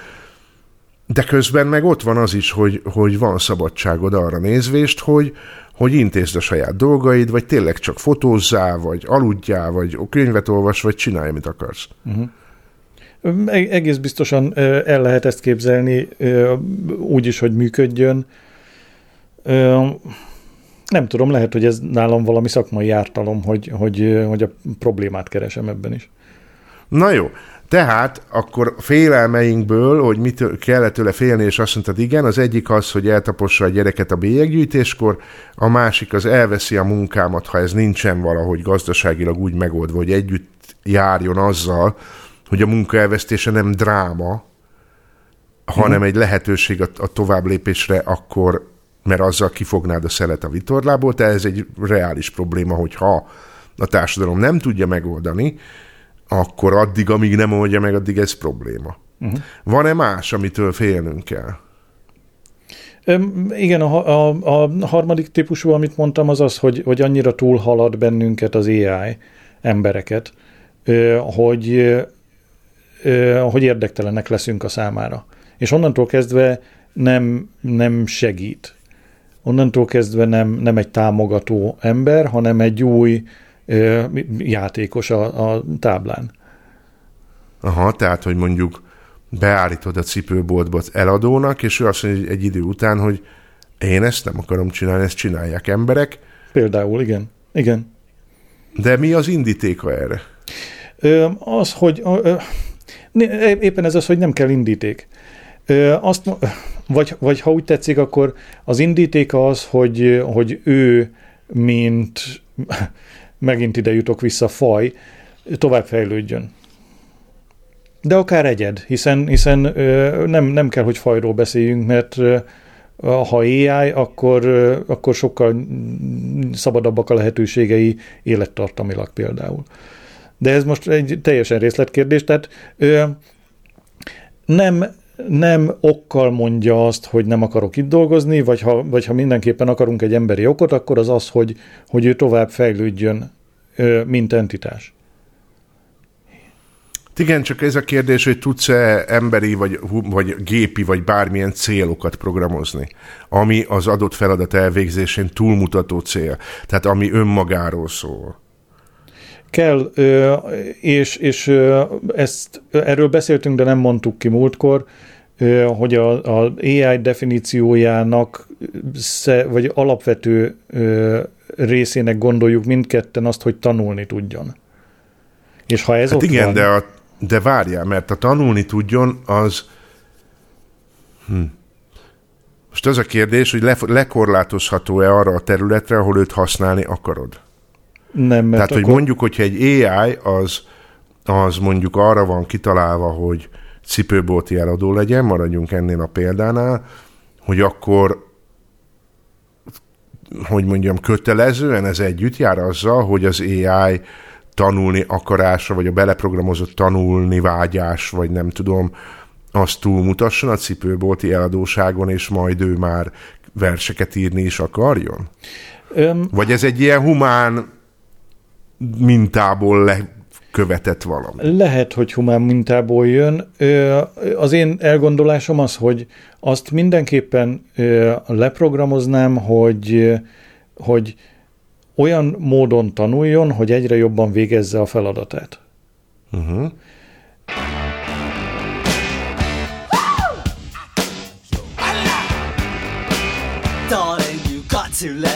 S2: de közben meg ott van az is, hogy, hogy van szabadságod arra nézvést, hogy, hogy intézd a saját dolgaid, vagy tényleg csak fotózzál, vagy aludjál, vagy könyvet olvas, vagy csinálj, amit akarsz. Uh-huh.
S1: Egész biztosan el lehet ezt képzelni úgy is, hogy működjön. Nem tudom, lehet, hogy ez nálam valami szakmai ártalom, hogy, hogy, hogy a problémát keresem ebben is.
S2: Na jó, tehát akkor félelmeinkből, hogy mit kellett tőle félni, és azt mondtad, igen, az egyik az, hogy eltapossa a gyereket a bélyeggyűjtéskor, a másik az elveszi a munkámat, ha ez nincsen valahogy gazdaságilag úgy megoldva, hogy együtt járjon azzal, hogy a munka elvesztése nem dráma, hanem hmm. egy lehetőség a, a tovább lépésre, akkor, mert azzal kifognád a szelet a vitorlából, tehát ez egy reális probléma, hogyha a társadalom nem tudja megoldani, akkor addig, amíg nem oldja meg, addig ez probléma. Uh-huh. Van-e más, amitől félnünk kell?
S1: Öm, igen, a, a, a harmadik típusú, amit mondtam, az az, hogy, hogy annyira túlhalad bennünket az AI embereket, hogy, hogy érdektelenek leszünk a számára. És onnantól kezdve nem, nem segít onnantól kezdve nem, nem egy támogató ember, hanem egy új ö, játékos a, a táblán.
S2: Aha, tehát, hogy mondjuk beállítod a cipőboltba az eladónak, és ő azt mondja egy idő után, hogy én ezt nem akarom csinálni, ezt csinálják emberek.
S1: Például, igen. Igen.
S2: De mi az indítéka erre?
S1: Ö, az, hogy ö, éppen ez az, hogy nem kell indíték. Azt, vagy, vagy ha úgy tetszik, akkor az indítéka az, hogy, hogy ő, mint megint ide jutok vissza, faj, tovább fejlődjön. De akár egyed, hiszen, hiszen nem, nem kell, hogy fajról beszéljünk, mert ha AI, akkor, akkor sokkal szabadabbak a lehetőségei élettartamilag például. De ez most egy teljesen részletkérdés, tehát nem, nem okkal mondja azt, hogy nem akarok itt dolgozni, vagy ha, vagy ha mindenképpen akarunk egy emberi okot, akkor az az, hogy, hogy ő tovább fejlődjön, mint entitás.
S2: Igen, csak ez a kérdés, hogy tudsz-e emberi, vagy, vagy gépi, vagy bármilyen célokat programozni, ami az adott feladat elvégzésén túlmutató cél, tehát ami önmagáról szól.
S1: Kell, és, és ezt, erről beszéltünk, de nem mondtuk ki múltkor, hogy a, a AI definíciójának vagy alapvető részének gondoljuk mindketten azt, hogy tanulni tudjon. És ha ez
S2: hát
S1: ott
S2: igen,
S1: van,
S2: de a de várjál, mert a tanulni tudjon, az... Hm. Most az a kérdés, hogy le, lekorlátozható-e arra a területre, ahol őt használni akarod?
S1: Nem, mert
S2: Tehát,
S1: akkor...
S2: hogy mondjuk, hogyha egy AI az, az mondjuk arra van kitalálva, hogy cipőbolti eladó legyen, maradjunk ennél a példánál, hogy akkor hogy mondjam, kötelezően ez együtt jár azzal, hogy az AI tanulni akarásra, vagy a beleprogramozott tanulni vágyás, vagy nem tudom, azt túlmutasson a cipőbolti eladóságon, és majd ő már verseket írni is akarjon? Öm... Vagy ez egy ilyen humán mintából lekövetett valami?
S1: Lehet, hogy humán mintából jön. Az én elgondolásom az, hogy azt mindenképpen leprogramoznám, hogy, hogy olyan módon tanuljon, hogy egyre jobban végezze a feladatát. Uh-huh. Darling, you got to let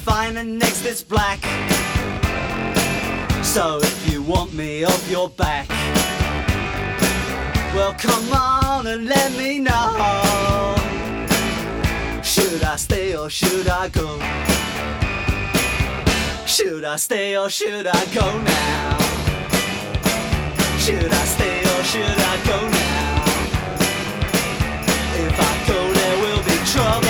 S1: is fine and next it's black. So if you want me off your back, well come on and let me know. Should I stay or should I go? Should I stay or should I go now? Should I stay or should I go now? If I go, there will be trouble.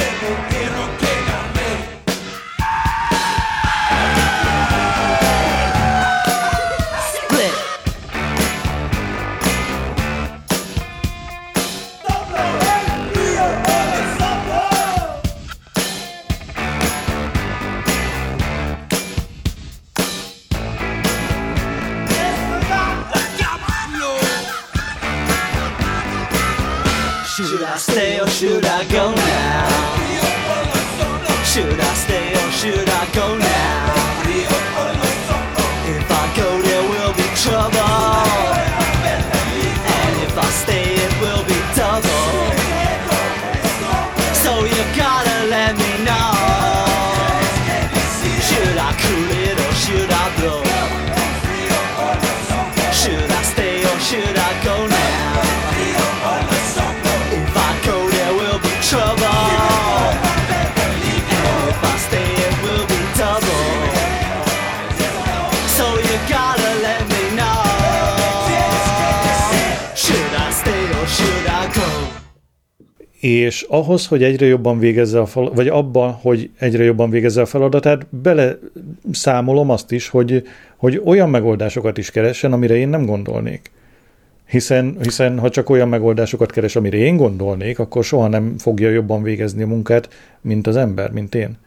S1: És ahhoz, hogy egyre jobban végezze a fel, vagy abban, hogy egyre jobban végezze a feladatát, bele számolom azt is, hogy, hogy olyan megoldásokat is keressen, amire én nem gondolnék. Hiszen, hiszen ha csak olyan megoldásokat keres, amire én gondolnék, akkor soha nem fogja jobban végezni a munkát, mint az ember, mint én.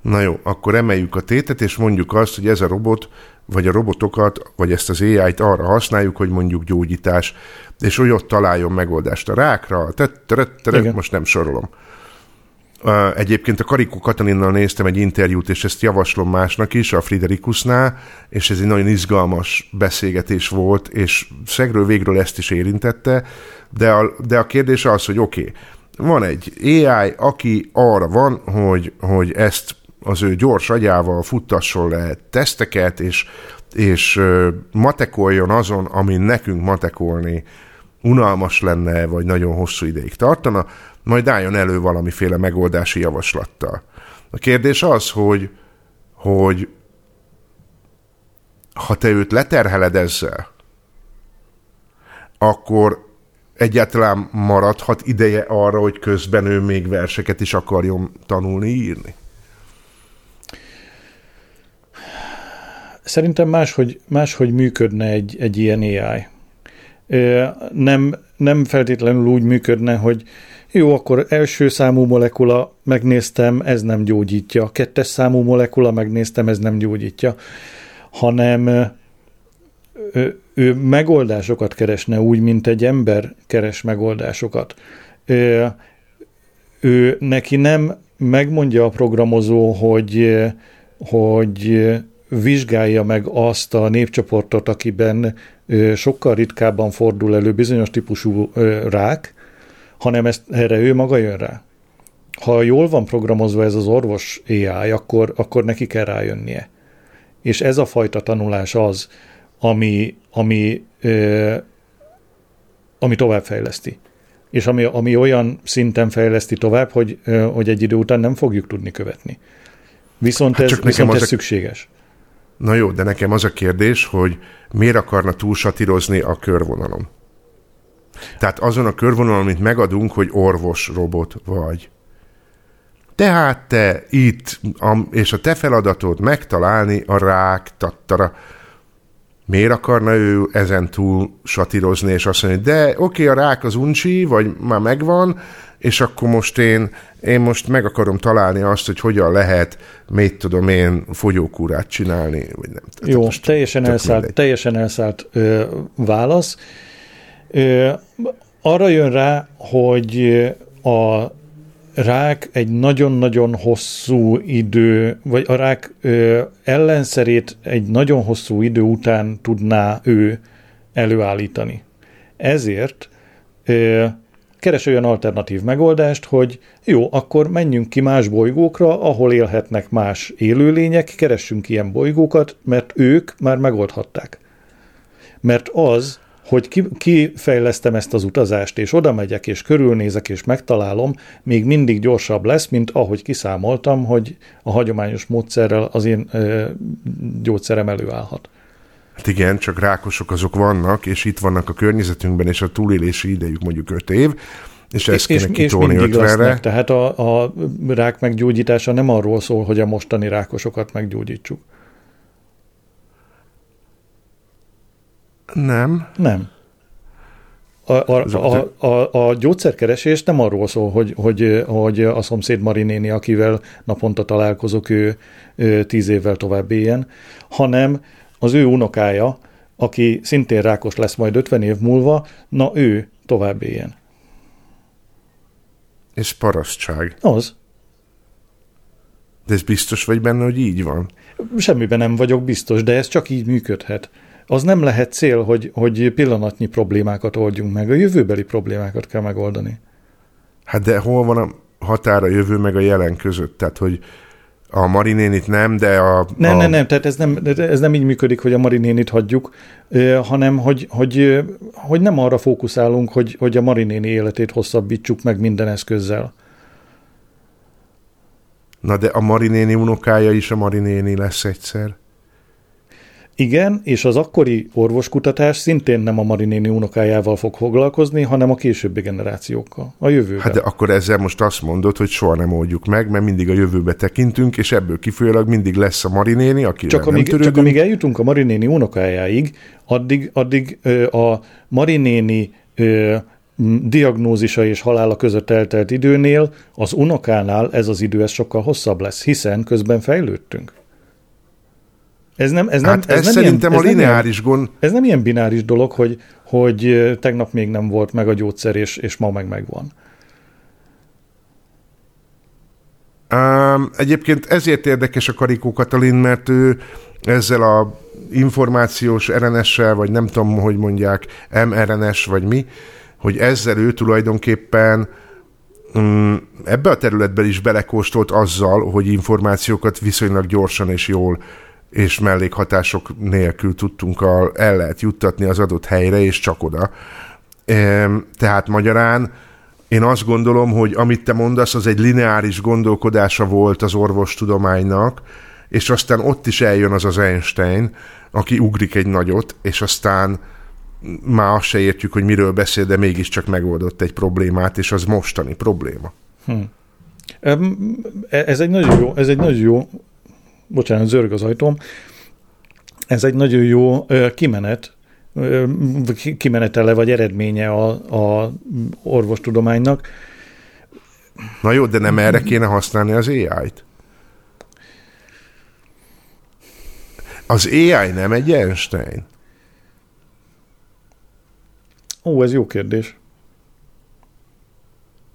S2: Na jó, akkor emeljük a tétet, és mondjuk azt, hogy ez a robot, vagy a robotokat, vagy ezt az AI-t arra használjuk, hogy mondjuk gyógyítás, és hogy ott találjon megoldást a rákra, tett, most nem sorolom. Egyébként a Karikó Katalinnal néztem egy interjút, és ezt javaslom másnak is, a Friderikusnál, és ez egy nagyon izgalmas beszélgetés volt, és szegről végről ezt is érintette, de a, de a kérdés az, hogy oké, okay, van egy AI, aki arra van, hogy, hogy ezt az ő gyors agyával futtasson le teszteket, és, és matekoljon azon, amin nekünk matekolni unalmas lenne, vagy nagyon hosszú ideig tartana, majd álljon elő valamiféle megoldási javaslattal. A kérdés az, hogy, hogy ha te őt leterheled ezzel, akkor egyáltalán maradhat ideje arra, hogy közben ő még verseket is akarjon tanulni, írni?
S1: Szerintem máshogy, máshogy működne egy, egy ilyen AI. Nem, nem feltétlenül úgy működne, hogy jó, akkor első számú molekula megnéztem, ez nem gyógyítja. Kettes számú molekula megnéztem, ez nem gyógyítja. Hanem ő, ő megoldásokat keresne úgy, mint egy ember keres megoldásokat. Ő, ő neki nem megmondja a programozó, hogy, hogy vizsgálja meg azt a népcsoportot, akiben sokkal ritkábban fordul elő bizonyos típusú rák, hanem ezt, erre ő maga jön rá. Ha jól van programozva ez az orvos AI, akkor, akkor neki kell rájönnie. És ez a fajta tanulás az, ami, ami, ami továbbfejleszti. És ami, ami olyan szinten fejleszti tovább, hogy, hogy egy idő után nem fogjuk tudni követni. Viszont hát ez, viszont ez a... szükséges.
S2: Na jó, de nekem az a kérdés, hogy miért akarna túlsatírozni a körvonalon? Tehát azon a körvonalon, amit megadunk, hogy orvos robot vagy. Tehát te itt, és a te feladatod megtalálni a rák, tattara. Miért akarna ő ezen túl satírozni, és azt mondani, de oké, okay, a rák az uncsi, vagy már megvan, és akkor most én, én most meg akarom találni azt, hogy hogyan lehet, mit tudom én, fogyókúrát csinálni, vagy nem.
S1: Tehát Jó, teljesen elszállt, teljesen elszállt ö, válasz. Ö, arra jön rá, hogy a rák egy nagyon-nagyon hosszú idő, vagy a rák ö, ellenszerét egy nagyon hosszú idő után tudná ő előállítani. Ezért ö, keres olyan alternatív megoldást, hogy jó, akkor menjünk ki más bolygókra, ahol élhetnek más élőlények, keressünk ilyen bolygókat, mert ők már megoldhatták. Mert az, hogy ki, kifejlesztem ezt az utazást, és oda megyek, és körülnézek, és megtalálom, még mindig gyorsabb lesz, mint ahogy kiszámoltam, hogy a hagyományos módszerrel az én ö, gyógyszerem előállhat.
S2: Hát igen, csak rákosok azok vannak, és itt vannak a környezetünkben, és a túlélési idejük mondjuk 5 év, és ezt kéne és, kitolni és lesznek,
S1: Tehát a, a rák meggyógyítása nem arról szól, hogy a mostani rákosokat meggyógyítsuk.
S2: Nem.
S1: Nem. A, a, a, a, a gyógyszerkeresés nem arról szól, hogy, hogy, hogy a szomszéd Marinéni, akivel naponta találkozok, ő, ő tíz évvel tovább éljen, hanem az ő unokája, aki szintén rákos lesz majd 50 év múlva, na ő tovább éljen.
S2: És parasztság.
S1: Az.
S2: De ez biztos vagy benne, hogy így van?
S1: Semmiben nem vagyok biztos, de ez csak így működhet. Az nem lehet cél, hogy, hogy pillanatnyi problémákat oldjunk meg. A jövőbeli problémákat kell megoldani.
S2: Hát de hol van a határa jövő meg a jelen között? Tehát, hogy a Marinénit nem, de a...
S1: Nem,
S2: a...
S1: nem, nem, tehát ez nem, ez nem így működik, hogy a Marinénit hagyjuk, hanem hogy, hogy, hogy nem arra fókuszálunk, hogy, hogy a Marinéni életét hosszabbítsuk meg minden eszközzel.
S2: Na de a Marinéni unokája is a Marinéni lesz egyszer.
S1: Igen, és az akkori orvoskutatás szintén nem a Marinéni unokájával fog foglalkozni, hanem a későbbi generációkkal, a jövőben.
S2: Hát de akkor ezzel most azt mondod, hogy soha nem oldjuk meg, mert mindig a jövőbe tekintünk, és ebből kifolyólag mindig lesz a Marinéni, aki
S1: csak amíg, nem csak amíg eljutunk a Marinéni unokájáig, addig, addig ö, a Marinéni ö, diagnózisa és halála között eltelt időnél, az unokánál ez az idő ez sokkal hosszabb lesz, hiszen közben fejlődtünk. Ez nem, ez
S2: hát
S1: nem,
S2: ez, ez nem szerintem ilyen, ez a lineáris
S1: nem
S2: gond.
S1: Ez nem ilyen bináris dolog, hogy, hogy tegnap még nem volt meg a gyógyszer, és, és ma meg megvan.
S2: Um, egyébként ezért érdekes a Karikó Katalin, mert ő ezzel a információs RNS-sel, vagy nem tudom, hogy mondják, mRNS, vagy mi, hogy ezzel ő tulajdonképpen um, ebbe a területben is belekóstolt azzal, hogy információkat viszonylag gyorsan és jól és mellékhatások nélkül tudtunk a, el lehet juttatni az adott helyre, és csak oda. Tehát magyarán én azt gondolom, hogy amit te mondasz, az egy lineáris gondolkodása volt az orvostudománynak, és aztán ott is eljön az az Einstein, aki ugrik egy nagyot, és aztán már azt se értjük, hogy miről beszél, de mégiscsak megoldott egy problémát, és az mostani probléma. Hm.
S1: Ez egy nagyon jó, ez egy nagyon jó bocsánat, zörg az ajtóm, ez egy nagyon jó kimenet, kimenetele vagy eredménye a, a orvostudománynak.
S2: Na jó, de nem erre kéne használni az AI-t? Az AI nem egy Einstein?
S1: Ó, ez jó kérdés.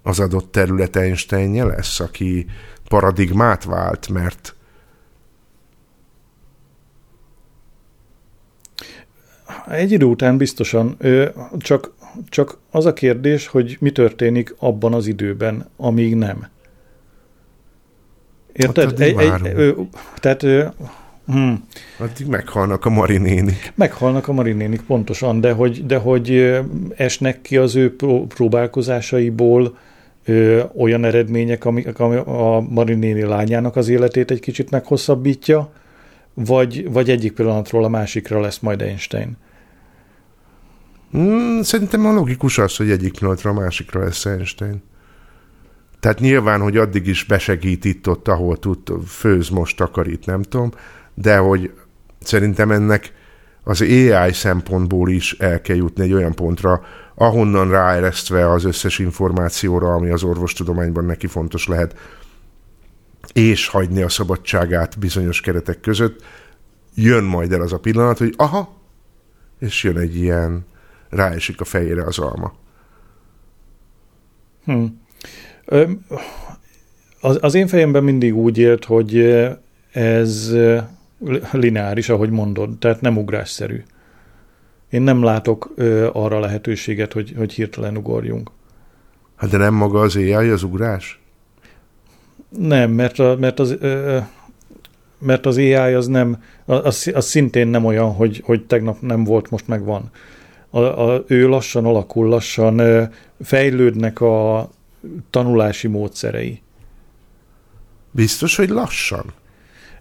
S2: Az adott terület Einsteinje lesz, aki paradigmát vált, mert
S1: Egy idő után biztosan, csak, csak az a kérdés, hogy mi történik abban az időben, amíg nem.
S2: Érted? Hát egy, egy, ö,
S1: tehát ö,
S2: hm. Addig meghalnak a marinénik.
S1: Meghalnak a marinénik, pontosan, de hogy, de hogy esnek ki az ő próbálkozásaiból ö, olyan eredmények, amik ami a marinéni lányának az életét egy kicsit meghosszabbítja, vagy, vagy egyik pillanatról a másikra lesz majd Einstein.
S2: Hmm, szerintem a logikus az, hogy egyik pillanatra a másikra lesz Einstein. Tehát nyilván, hogy addig is besegít itt ott, ahol tud, főz, most takarít, nem tudom, de hogy szerintem ennek az AI szempontból is el kell jutni egy olyan pontra, ahonnan ráeresztve az összes információra, ami az orvostudományban neki fontos lehet, és hagyni a szabadságát bizonyos keretek között, jön majd el az a pillanat, hogy aha, és jön egy ilyen ráesik a fejére az alma.
S1: Hmm. Az, az én fejemben mindig úgy élt, hogy ez lineáris, ahogy mondod, tehát nem ugrásszerű. Én nem látok arra lehetőséget, hogy, hogy hirtelen ugorjunk.
S2: Hát de nem maga az AI az ugrás?
S1: Nem, mert, a, mert az ö, mert az AI az nem, az, az szintén nem olyan, hogy, hogy tegnap nem volt, most meg van a, a, ő lassan alakul, lassan fejlődnek a tanulási módszerei.
S2: Biztos, hogy lassan?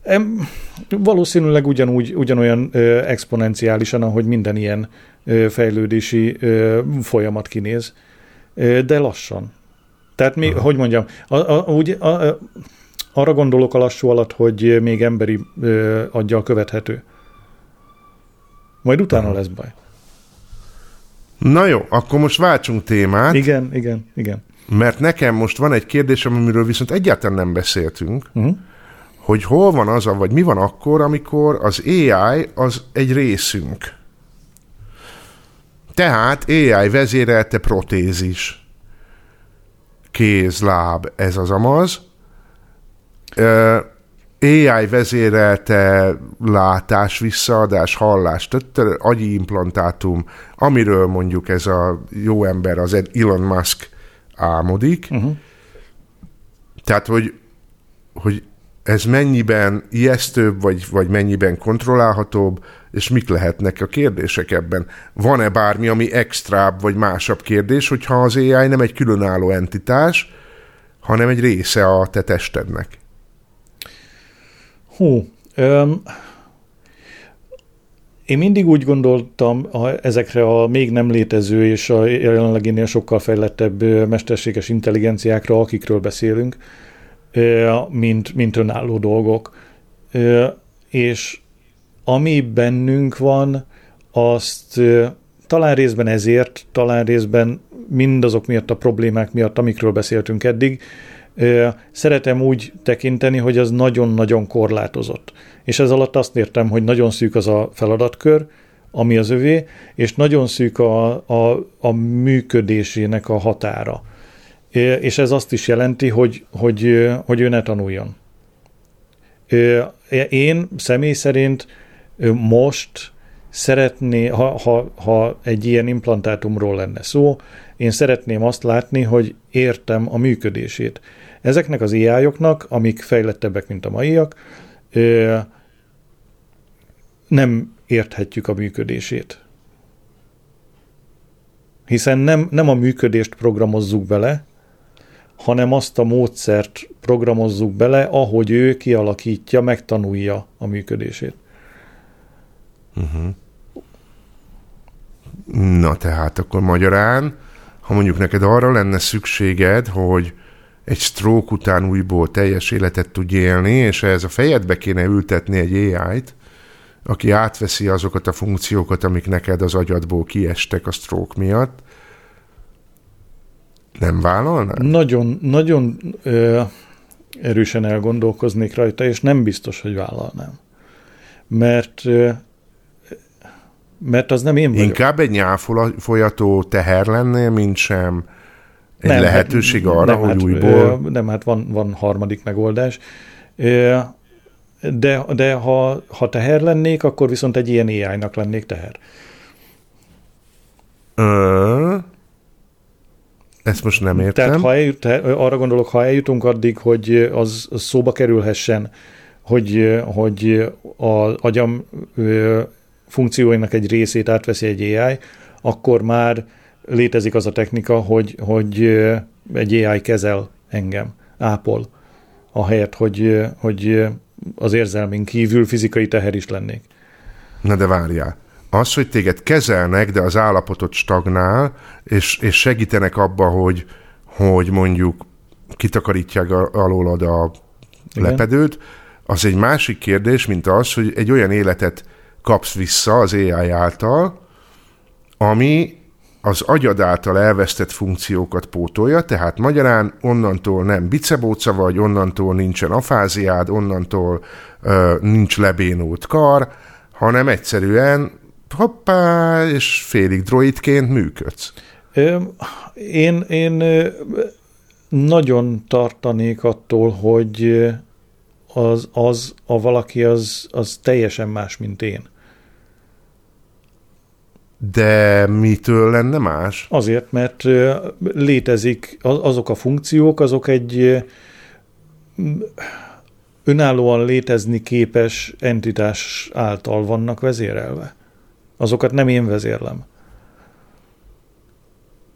S1: Em, valószínűleg ugyanúgy, ugyanolyan ö, exponenciálisan, ahogy minden ilyen ö, fejlődési ö, folyamat kinéz, ö, de lassan. Tehát mi, Aha. hogy mondjam, a, a, úgy, a, a, arra gondolok a lassú alatt, hogy még emberi ö, aggyal követhető. Majd utána Aha. lesz baj.
S2: Na jó, akkor most váltsunk témát.
S1: Igen, igen, igen.
S2: Mert nekem most van egy kérdésem, amiről viszont egyáltalán nem beszéltünk, uh-huh. hogy hol van az, vagy mi van akkor, amikor az AI az egy részünk. Tehát AI vezérelte protézis. Kéz, láb, ez az amaz. AI vezérelte látás, visszaadás, hallás, tehát agyi implantátum, amiről mondjuk ez a jó ember, az Elon Musk álmodik. Uh-huh. Tehát, hogy, hogy ez mennyiben ijesztőbb, vagy, vagy mennyiben kontrollálhatóbb, és mik lehetnek a kérdések ebben? Van-e bármi, ami extrább, vagy másabb kérdés, hogyha az AI nem egy különálló entitás, hanem egy része a te testednek?
S1: Hú, öm, én mindig úgy gondoltam a, ezekre a még nem létező és a jelenleginél sokkal fejlettebb mesterséges intelligenciákra, akikről beszélünk, mint, mint önálló dolgok. És ami bennünk van, azt talán részben ezért, talán részben mindazok miatt a problémák miatt, amikről beszéltünk eddig, szeretem úgy tekinteni, hogy az nagyon-nagyon korlátozott. És ez alatt azt értem, hogy nagyon szűk az a feladatkör, ami az övé, és nagyon szűk a, a, a működésének a határa. És ez azt is jelenti, hogy, hogy, hogy ő ne tanuljon. Én személy szerint most szeretné, ha, ha, ha egy ilyen implantátumról lenne szó, én szeretném azt látni, hogy értem a működését. Ezeknek az ai amik fejlettebbek, mint a maiak, nem érthetjük a működését. Hiszen nem, nem a működést programozzuk bele, hanem azt a módszert programozzuk bele, ahogy ő kialakítja, megtanulja a működését.
S2: Uh-huh. Na tehát akkor magyarán, ha mondjuk neked arra lenne szükséged, hogy egy stroke után újból teljes életet tudj élni, és ehhez a fejedbe kéne ültetni egy AI-t, aki átveszi azokat a funkciókat, amik neked az agyadból kiestek a stroke miatt, nem vállalnád?
S1: Nagyon, nagyon ö, erősen elgondolkoznék rajta, és nem biztos, hogy vállalnám. Mert ö, mert az nem én vagyok.
S2: Inkább egy nyáfolyató teher lennél, mint sem egy nem, lehetőség arra, nem, hogy hát, újból...
S1: Nem, hát van, van harmadik megoldás. De, de ha, ha teher lennék, akkor viszont egy ilyen AI-nak lennék teher.
S2: Ö, ezt most nem értem.
S1: Tehát ha eljut, arra gondolok, ha eljutunk addig, hogy az, az szóba kerülhessen, hogy, hogy az agyam funkcióinak egy részét átveszi egy AI, akkor már létezik az a technika, hogy, hogy egy AI kezel engem, ápol, ahelyett, hogy, hogy az érzelmén kívül fizikai teher is lennék.
S2: Na de várjál. Az, hogy téged kezelnek, de az állapotot stagnál, és, és segítenek abba, hogy, hogy mondjuk kitakarítják alólad a Igen. lepedőt, az egy másik kérdés, mint az, hogy egy olyan életet kapsz vissza az AI által, ami az agyad által elvesztett funkciókat pótolja, tehát magyarán onnantól nem bicebóca vagy, onnantól nincsen afáziád, onnantól ö, nincs lebénult kar, hanem egyszerűen hoppá, és félig droidként működsz.
S1: Én, én nagyon tartanék attól, hogy az, az a valaki az, az teljesen más, mint én.
S2: De mitől lenne más?
S1: Azért, mert létezik azok a funkciók, azok egy önállóan létezni képes entitás által vannak vezérelve. Azokat nem én vezérlem.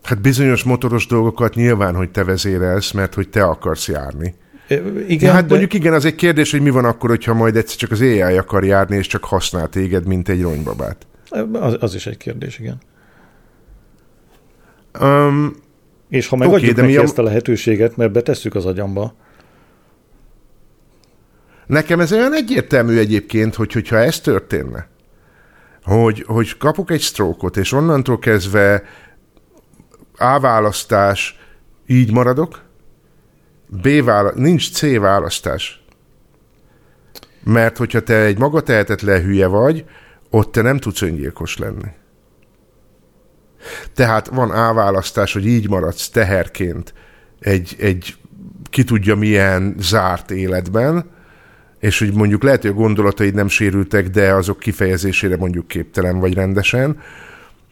S2: Hát bizonyos motoros dolgokat nyilván, hogy te vezérelsz, mert hogy te akarsz járni. Igen, ja, hát de... mondjuk igen, az egy kérdés, hogy mi van akkor, hogyha majd egyszer csak az AI akar járni, és csak használ téged, mint egy ronybabát.
S1: Az, az is egy kérdés, igen.
S2: Um,
S1: és ha megadjuk okay, neki a... ezt a lehetőséget, mert betesszük az agyamba.
S2: Nekem ez olyan egyértelmű egyébként, hogy hogyha ez történne, hogy, hogy kapok egy stroke és onnantól kezdve A választás, így maradok, B vála- nincs C választás. Mert hogyha te egy maga tehetetlen hülye vagy, ott te nem tudsz öngyilkos lenni. Tehát van A választás, hogy így maradsz teherként egy, egy ki tudja milyen zárt életben, és hogy mondjuk lehet, hogy a gondolataid nem sérültek, de azok kifejezésére mondjuk képtelen vagy rendesen,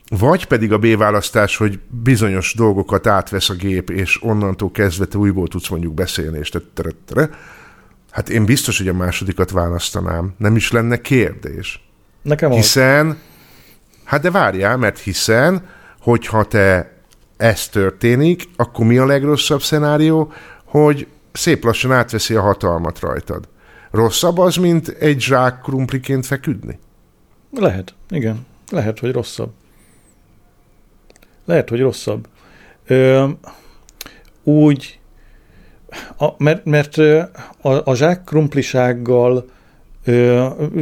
S2: vagy pedig a B választás, hogy bizonyos dolgokat átvesz a gép, és onnantól kezdve te újból tudsz mondjuk beszélni, és tettere. Hát én biztos, hogy a másodikat választanám. Nem is lenne kérdés.
S1: Nekem
S2: hiszen, az. hát de várjál, mert hiszen, hogyha te ez történik, akkor mi a legrosszabb szenárió, hogy szép lassan átveszi a hatalmat rajtad. Rosszabb az, mint egy zsák krumpliként feküdni?
S1: Lehet, igen. Lehet, hogy rosszabb. Lehet, hogy rosszabb. Ö, úgy, a, mert, mert a, a zsák krumplisággal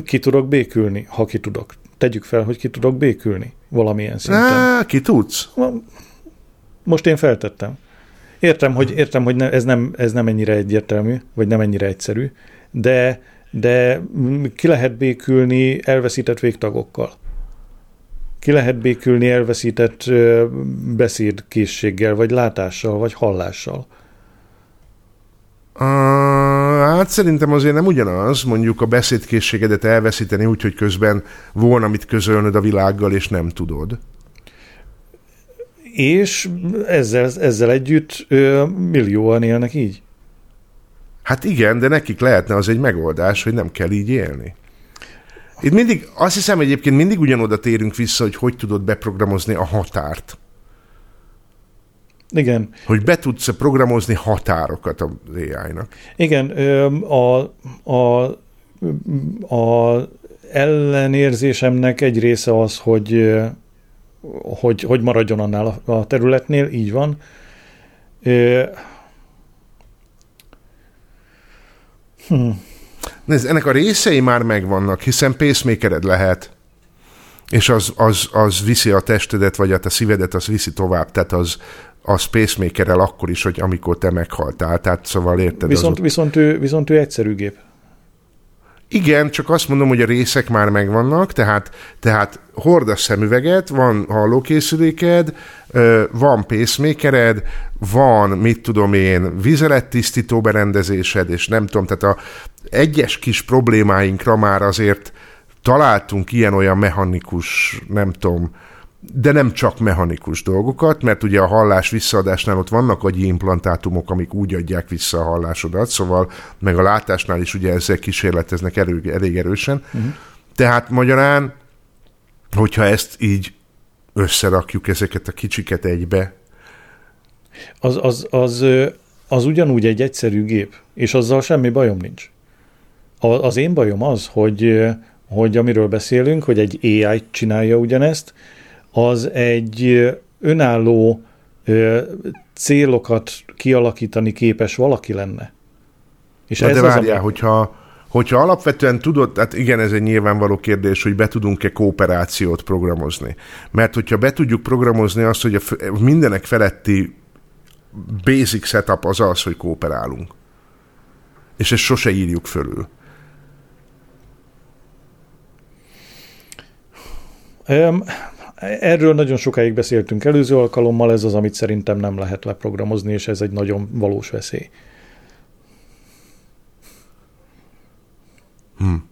S1: ki tudok békülni, ha ki tudok. Tegyük fel, hogy ki tudok békülni valamilyen szinten.
S2: Á, ki tudsz?
S1: Most én feltettem. Értem, hogy, értem, hogy ne, ez, nem, ez nem ennyire egyértelmű, vagy nem ennyire egyszerű, de, de ki lehet békülni elveszített végtagokkal. Ki lehet békülni elveszített beszédkészséggel, vagy látással, vagy hallással.
S2: Uh, hát szerintem azért nem ugyanaz, mondjuk a beszédkészségedet elveszíteni úgy, hogy közben volna mit közölnöd a világgal, és nem tudod.
S1: És ezzel, ezzel együtt ö, millióan élnek így.
S2: Hát igen, de nekik lehetne az egy megoldás, hogy nem kell így élni. Itt mindig, azt hiszem egyébként mindig ugyanoda térünk vissza, hogy hogy tudod beprogramozni a határt.
S1: Igen.
S2: Hogy be tudsz programozni határokat az AI-nak.
S1: Igen, a, a, a ellenérzésemnek egy része az, hogy, hogy, hogy maradjon annál a területnél, így van.
S2: Hm. Nézd, ennek a részei már megvannak, hiszen pacemakered lehet, és az, az, az viszi a testedet, vagy hát a szívedet, az viszi tovább, tehát az, az pacemakerel akkor is, hogy amikor te meghaltál, tehát szóval érted?
S1: Viszont, az... viszont, ő, viszont ő egyszerű gép.
S2: Igen, csak azt mondom, hogy a részek már megvannak, tehát, tehát hordasz szemüveget, van hallókészüléked, van pacemakered, van, mit tudom én, vizelettisztító berendezésed, és nem tudom, tehát a egyes kis problémáinkra már azért találtunk ilyen-olyan mechanikus, nem tudom, de nem csak mechanikus dolgokat, mert ugye a hallás visszaadásnál ott vannak agyi implantátumok, amik úgy adják vissza a hallásodat, szóval meg a látásnál is ugye ezzel kísérleteznek elég, elég erősen. Uh-huh. Tehát magyarán, hogyha ezt így összerakjuk ezeket a kicsiket egybe.
S1: Az, az, az, az ugyanúgy egy egyszerű gép, és azzal semmi bajom nincs. Az én bajom az, hogy, hogy amiről beszélünk, hogy egy AI csinálja ugyanezt, az egy önálló célokat kialakítani képes valaki lenne.
S2: És Na ez de várjál, az, ami... hogyha, hogyha alapvetően tudod, hát igen, ez egy nyilvánvaló kérdés, hogy be tudunk-e kooperációt programozni. Mert hogyha be tudjuk programozni azt, hogy a mindenek feletti basic setup az az, hogy kooperálunk. És ezt sose írjuk fölül.
S1: Um, Erről nagyon sokáig beszéltünk előző alkalommal, ez az, amit szerintem nem lehet leprogramozni, és ez egy nagyon valós veszély.
S2: Hmm.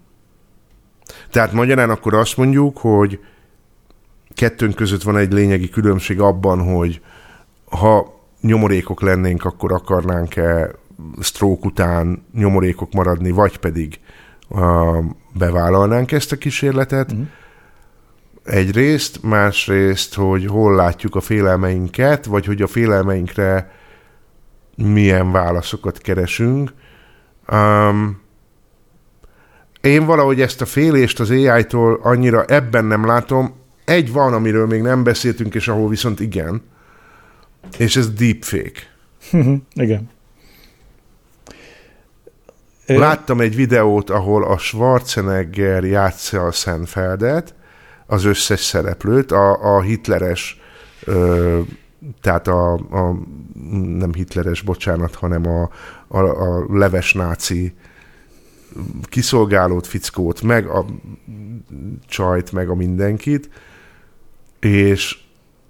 S2: Tehát magyarán akkor azt mondjuk, hogy kettőnk között van egy lényegi különbség abban, hogy ha nyomorékok lennénk, akkor akarnánk-e stroke után nyomorékok maradni, vagy pedig uh, bevállalnánk ezt a kísérletet. Mm egyrészt, másrészt, hogy hol látjuk a félelmeinket, vagy hogy a félelmeinkre milyen válaszokat keresünk. Um, én valahogy ezt a félést az AI-tól annyira ebben nem látom. Egy van, amiről még nem beszéltünk, és ahol viszont igen, és ez deepfake.
S1: igen.
S2: Láttam egy videót, ahol a Schwarzenegger játsza a Seinfeldet, az összes szereplőt, a, a hitleres, ö, tehát a, a nem hitleres, bocsánat, hanem a, a, a leves náci kiszolgálót, fickót, meg a csajt, meg a mindenkit, és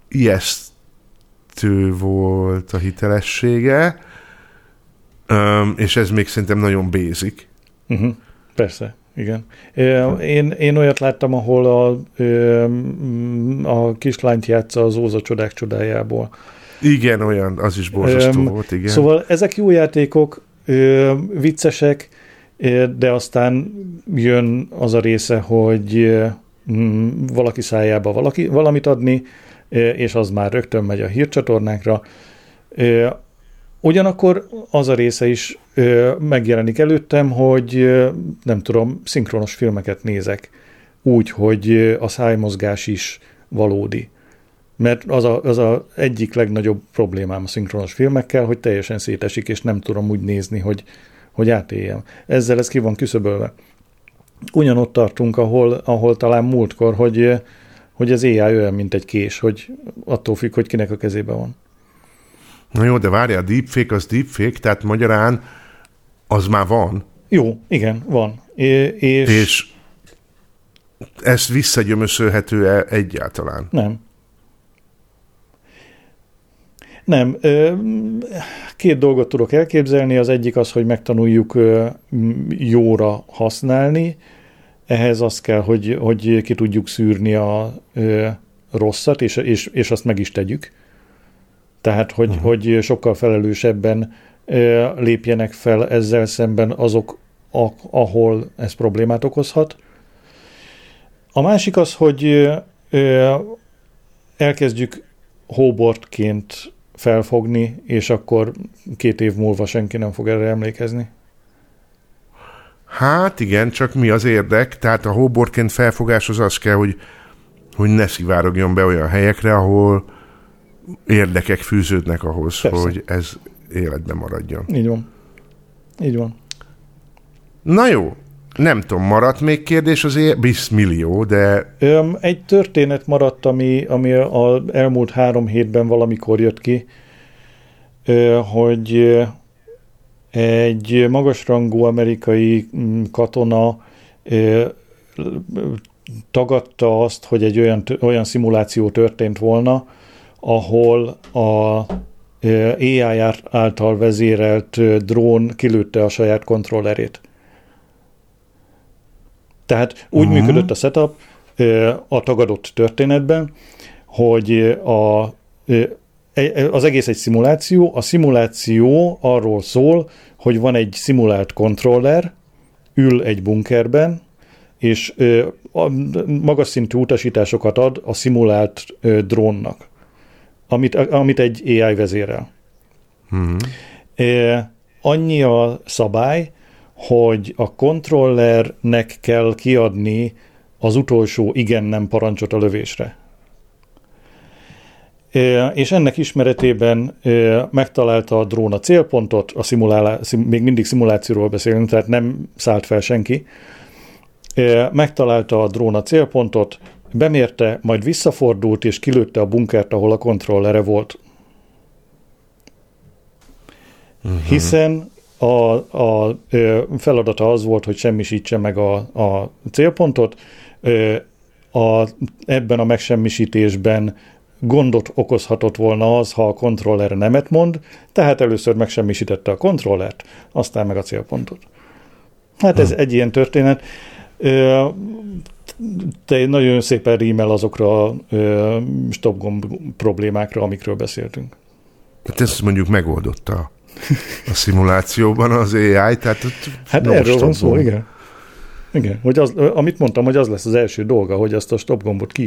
S2: ijesztő volt a hitelessége, és ez még szerintem nagyon basic.
S1: Uh-huh. Persze. Igen. Én, én olyat láttam, ahol a, a kislányt játsza az Óza csodák csodájából.
S2: Igen, olyan, az is borzasztó um, volt, igen.
S1: Szóval ezek jó játékok, viccesek, de aztán jön az a része, hogy valaki szájába valaki, valamit adni, és az már rögtön megy a hírcsatornákra. Ugyanakkor az a része is ö, megjelenik előttem, hogy ö, nem tudom, szinkronos filmeket nézek úgy, hogy a szájmozgás is valódi. Mert az a, az a egyik legnagyobb problémám a szinkronos filmekkel, hogy teljesen szétesik, és nem tudom úgy nézni, hogy, hogy átéljem. Ezzel ez ki van küszöbölve. Ugyanott tartunk, ahol, ahol talán múltkor, hogy, hogy az AI olyan, mint egy kés, hogy attól függ, hogy kinek a kezében van.
S2: Na jó, de várjál, a deepfake az deepfake, tehát magyarán az már van.
S1: Jó, igen, van. É, és,
S2: És ez visszagyömöszölhető-e egyáltalán?
S1: nem. Nem. Két dolgot tudok elképzelni. Az egyik az, hogy megtanuljuk jóra használni. Ehhez az kell, hogy, hogy ki tudjuk szűrni a rosszat, és, és, és azt meg is tegyük. Tehát, hogy, uh-huh. hogy sokkal felelősebben lépjenek fel ezzel szemben azok, ahol ez problémát okozhat. A másik az, hogy elkezdjük hóbortként felfogni, és akkor két év múlva senki nem fog erre emlékezni.
S2: Hát igen, csak mi az érdek? Tehát a hóborként felfogáshoz az kell, hogy, hogy ne szivárogjon be olyan helyekre, ahol érdekek fűződnek ahhoz,
S1: Persze.
S2: hogy ez életben maradjon.
S1: Így van. Így van.
S2: Na jó, nem tudom, maradt még kérdés azért? Bisz millió, de
S1: Öm, egy történet maradt, ami, ami az elmúlt három hétben valamikor jött ki, hogy egy magasrangú amerikai mm, katona tagadta azt, hogy egy olyan, olyan szimuláció történt volna, ahol a AI által vezérelt drón kilőtte a saját kontrollerét. Tehát úgy
S2: Mhm.
S1: működött a setup a tagadott történetben, hogy a, ö, e- az egész egy szimuláció. A szimuláció arról szól, hogy van egy szimulált kontroller, ül egy bunkerben, és magas szintű utasításokat ad a szimulált drónnak, amit, amit egy AI vezérel.
S2: Mhm.
S1: Ö, Annyi a szabály, hogy a kontrollernek kell kiadni az utolsó igen-nem parancsot a lövésre. Ö, És ennek ismeretében ö, megtalálta a drón a célpontot, a szimulálá, szim, még mindig szimulációról beszélünk, tehát nem szállt fel senki. Megtalálta a drón a célpontot, bemérte, majd visszafordult és kilőtte a bunkert, ahol a kontrollere volt. Hiszen a, a ö, feladata az volt, hogy semmisítse meg a, a célpontot. Ö, A, ebben a megsemmisítésben gondot okozhatott volna az, ha a kontroller nemet mond, tehát először megsemmisítette a kontrollert, aztán meg a célpontot. Hát ez egy ilyen történet. Ö, Te nagyon szépen rímel azokra a stopgomb problémákra, amikről beszéltünk.
S2: hát ezt mondjuk megoldotta a szimulációban az AI, tehát
S1: Hát erről van szó, igen. Igen, hogy az, amit mondtam, hogy az lesz az első dolga, hogy azt a stop gombot.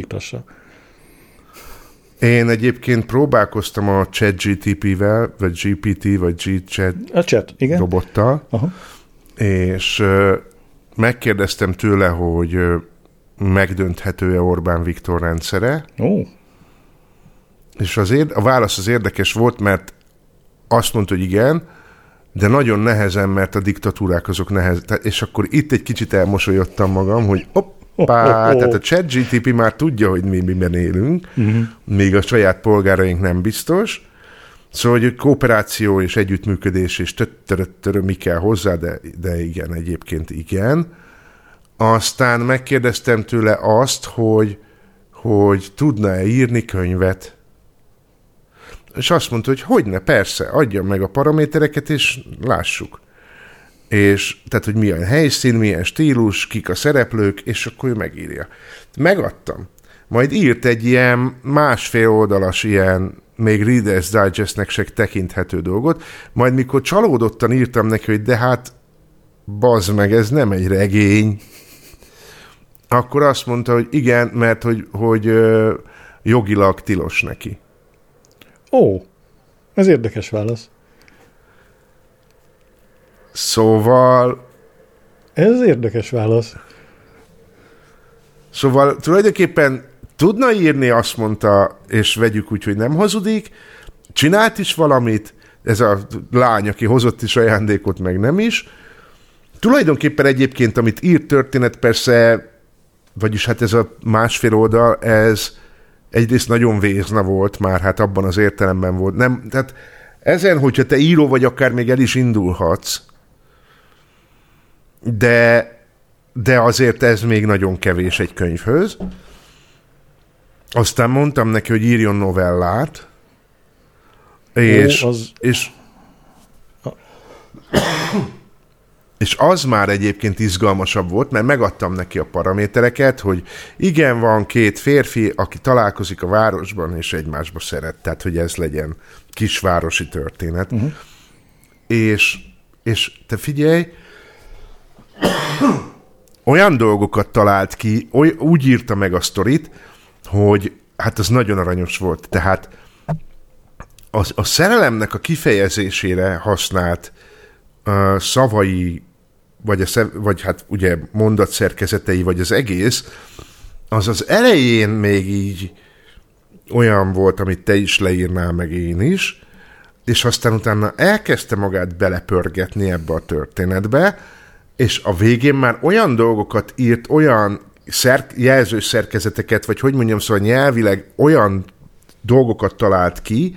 S2: Én egyébként próbálkoztam a ChatGTP-vel, vagy GPT, vagy G-Chat
S1: A chat, igen.
S2: robottal,
S1: Aha.
S2: és megkérdeztem tőle, hogy megdönthető-e Orbán Viktor rendszere,
S1: Ó,
S2: és az érd- a válasz az érdekes volt, mert azt mondta, hogy igen, de nagyon nehezen, mert a diktatúrák azok nehez. És akkor itt egy kicsit elmosolyodtam magam, hogy hoppá, tehát a ChatGTP már tudja, hogy mi miben élünk, uh-huh. még a saját polgáraink nem biztos. Szóval, hogy kooperáció és együttműködés és töttöröttörö mi kell hozzá, de, de igen, egyébként igen. Aztán megkérdeztem tőle azt, hogy, hogy tudna-e írni könyvet. És azt mondta, hogy hogyne, persze, adja meg a paramétereket, és lássuk. És tehát, hogy milyen helyszín, milyen stílus, kik a szereplők, és akkor ő megírja. Megadtam. Majd írt egy ilyen másfél oldalas ilyen még Reader's Digestnek se tekinthető dolgot, majd mikor csalódottan írtam neki, hogy de hát bazd meg, ez nem egy regény, akkor azt mondta, hogy igen, mert hogy, hogy ö, jogilag tilos neki.
S1: ó, ez érdekes válasz.
S2: Szóval
S1: Ez érdekes válasz.
S2: Szóval tulajdonképpen tudna írni, azt mondta, és vegyük úgy, hogy nem hazudik, csinált is valamit, ez a lány, aki hozott is ajándékot, meg nem is. Tulajdonképpen egyébként, amit írt történet, persze, vagyis hát ez a másfél oldal, ez egyrészt nagyon vézna volt már, hát abban az értelemben volt. Nem, tehát ezen, hogyha te író vagy, akár még el is indulhatsz, de, de azért ez még nagyon kevés egy könyvhöz. Aztán mondtam neki, hogy írjon novellát, és,
S1: Ó, az-
S2: és, és az már egyébként izgalmasabb volt, mert megadtam neki a paramétereket, hogy igen, van két férfi, aki találkozik a városban, és egymásba szeret, tehát hogy ez legyen kisvárosi történet. Uh-huh. És, és te figyelj, olyan dolgokat talált ki, oly, úgy írta meg a sztorit, hogy hát az nagyon aranyos volt. Tehát az, a szerelemnek a kifejezésére használt uh, szavai, vagy, a vagy hát ugye mondatszerkezetei, vagy az egész, az az elején még így olyan volt, amit te is leírnál, meg én is, és aztán utána elkezdte magát belepörgetni ebbe a történetbe, és a végén már olyan dolgokat írt, olyan szer- jelzőszerkezeteket, vagy hogy mondjam, szóval nyelvileg olyan dolgokat talált ki,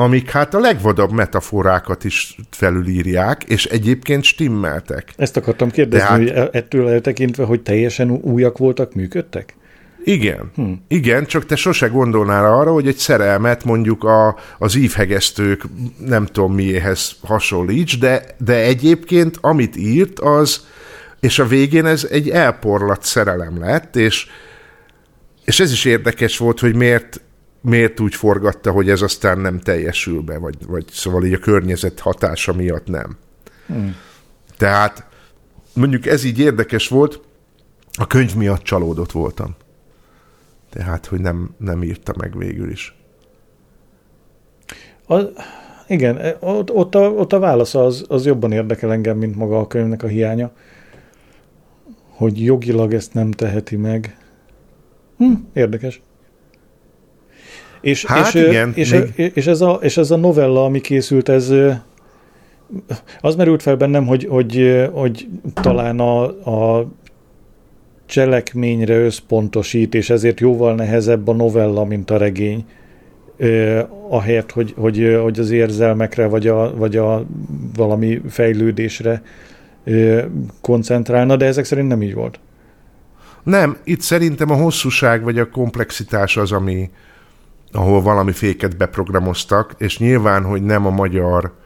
S2: amik hát a legvadabb metaforákat is felülírják, és egyébként stimmeltek.
S1: Ezt akartam kérdezni,
S2: Tehát-
S1: hogy e- ettől eltekintve, hogy teljesen újak voltak, működtek?
S2: Igen, hm. igen, csak te sose gondolnál arra, hogy egy szerelmet mondjuk a, az ívhegesztők nem tudom miéhez hasonlíts, de, de egyébként amit írt, az, és a végén ez egy elporlat szerelem lett, és, és ez is érdekes volt, hogy miért, miért úgy forgatta, hogy ez aztán nem teljesül be, vagy, vagy szóval így a környezet hatása miatt nem. Hmm. Tehát mondjuk ez így érdekes volt, a könyv miatt csalódott voltam. Tehát, hogy nem, nem írta meg végül is.
S1: A, igen, e- ott, ott, a, ott a válasz az, az jobban érdekel engem, mint maga a könyvnek a hiánya. Hogy jogilag ezt nem teheti meg. Hm, érdekes. És,
S2: Hát
S1: és,
S2: igen,
S1: és,
S2: még-
S1: és, ez a, és ez a novella, ami készült, ez az merült fel bennem, hogy, hogy, hogy talán a, a cselekményre összpontosít, és ezért jóval nehezebb a novella, mint a regény. Ahelyett, hogy, hogy, hogy az érzelmekre, vagy a, vagy a valami fejlődésre koncentrálna, de ezek szerint nem így volt.
S2: Nem, itt szerintem a hosszúság vagy a komplexitás az, ami, ahol valami féket beprogramoztak, és nyilván, hogy nem a magyar...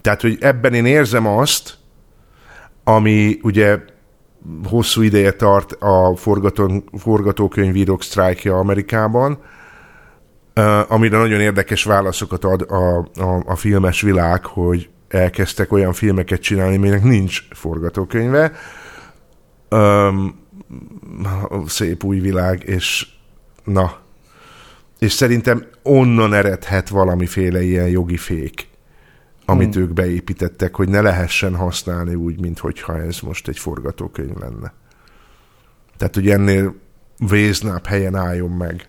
S2: Tehát, hogy ebben én érzem azt, ami ugye hosszú ideje tart a forgató, forgatókönyvírók sztrájkja Amerikában, amire nagyon érdekes válaszokat ad a, a, a filmes világ, hogy elkezdtek olyan filmeket csinálni, aminek nincs forgatókönyve. Um, szép új világ, és na. És szerintem onnan eredhet valamiféle ilyen jogi fék, amit hmm. ők beépítettek, hogy ne lehessen használni úgy, mint hogyha ez most egy forgatókönyv lenne. Tehát, hogy ennél véznabb helyen álljon meg.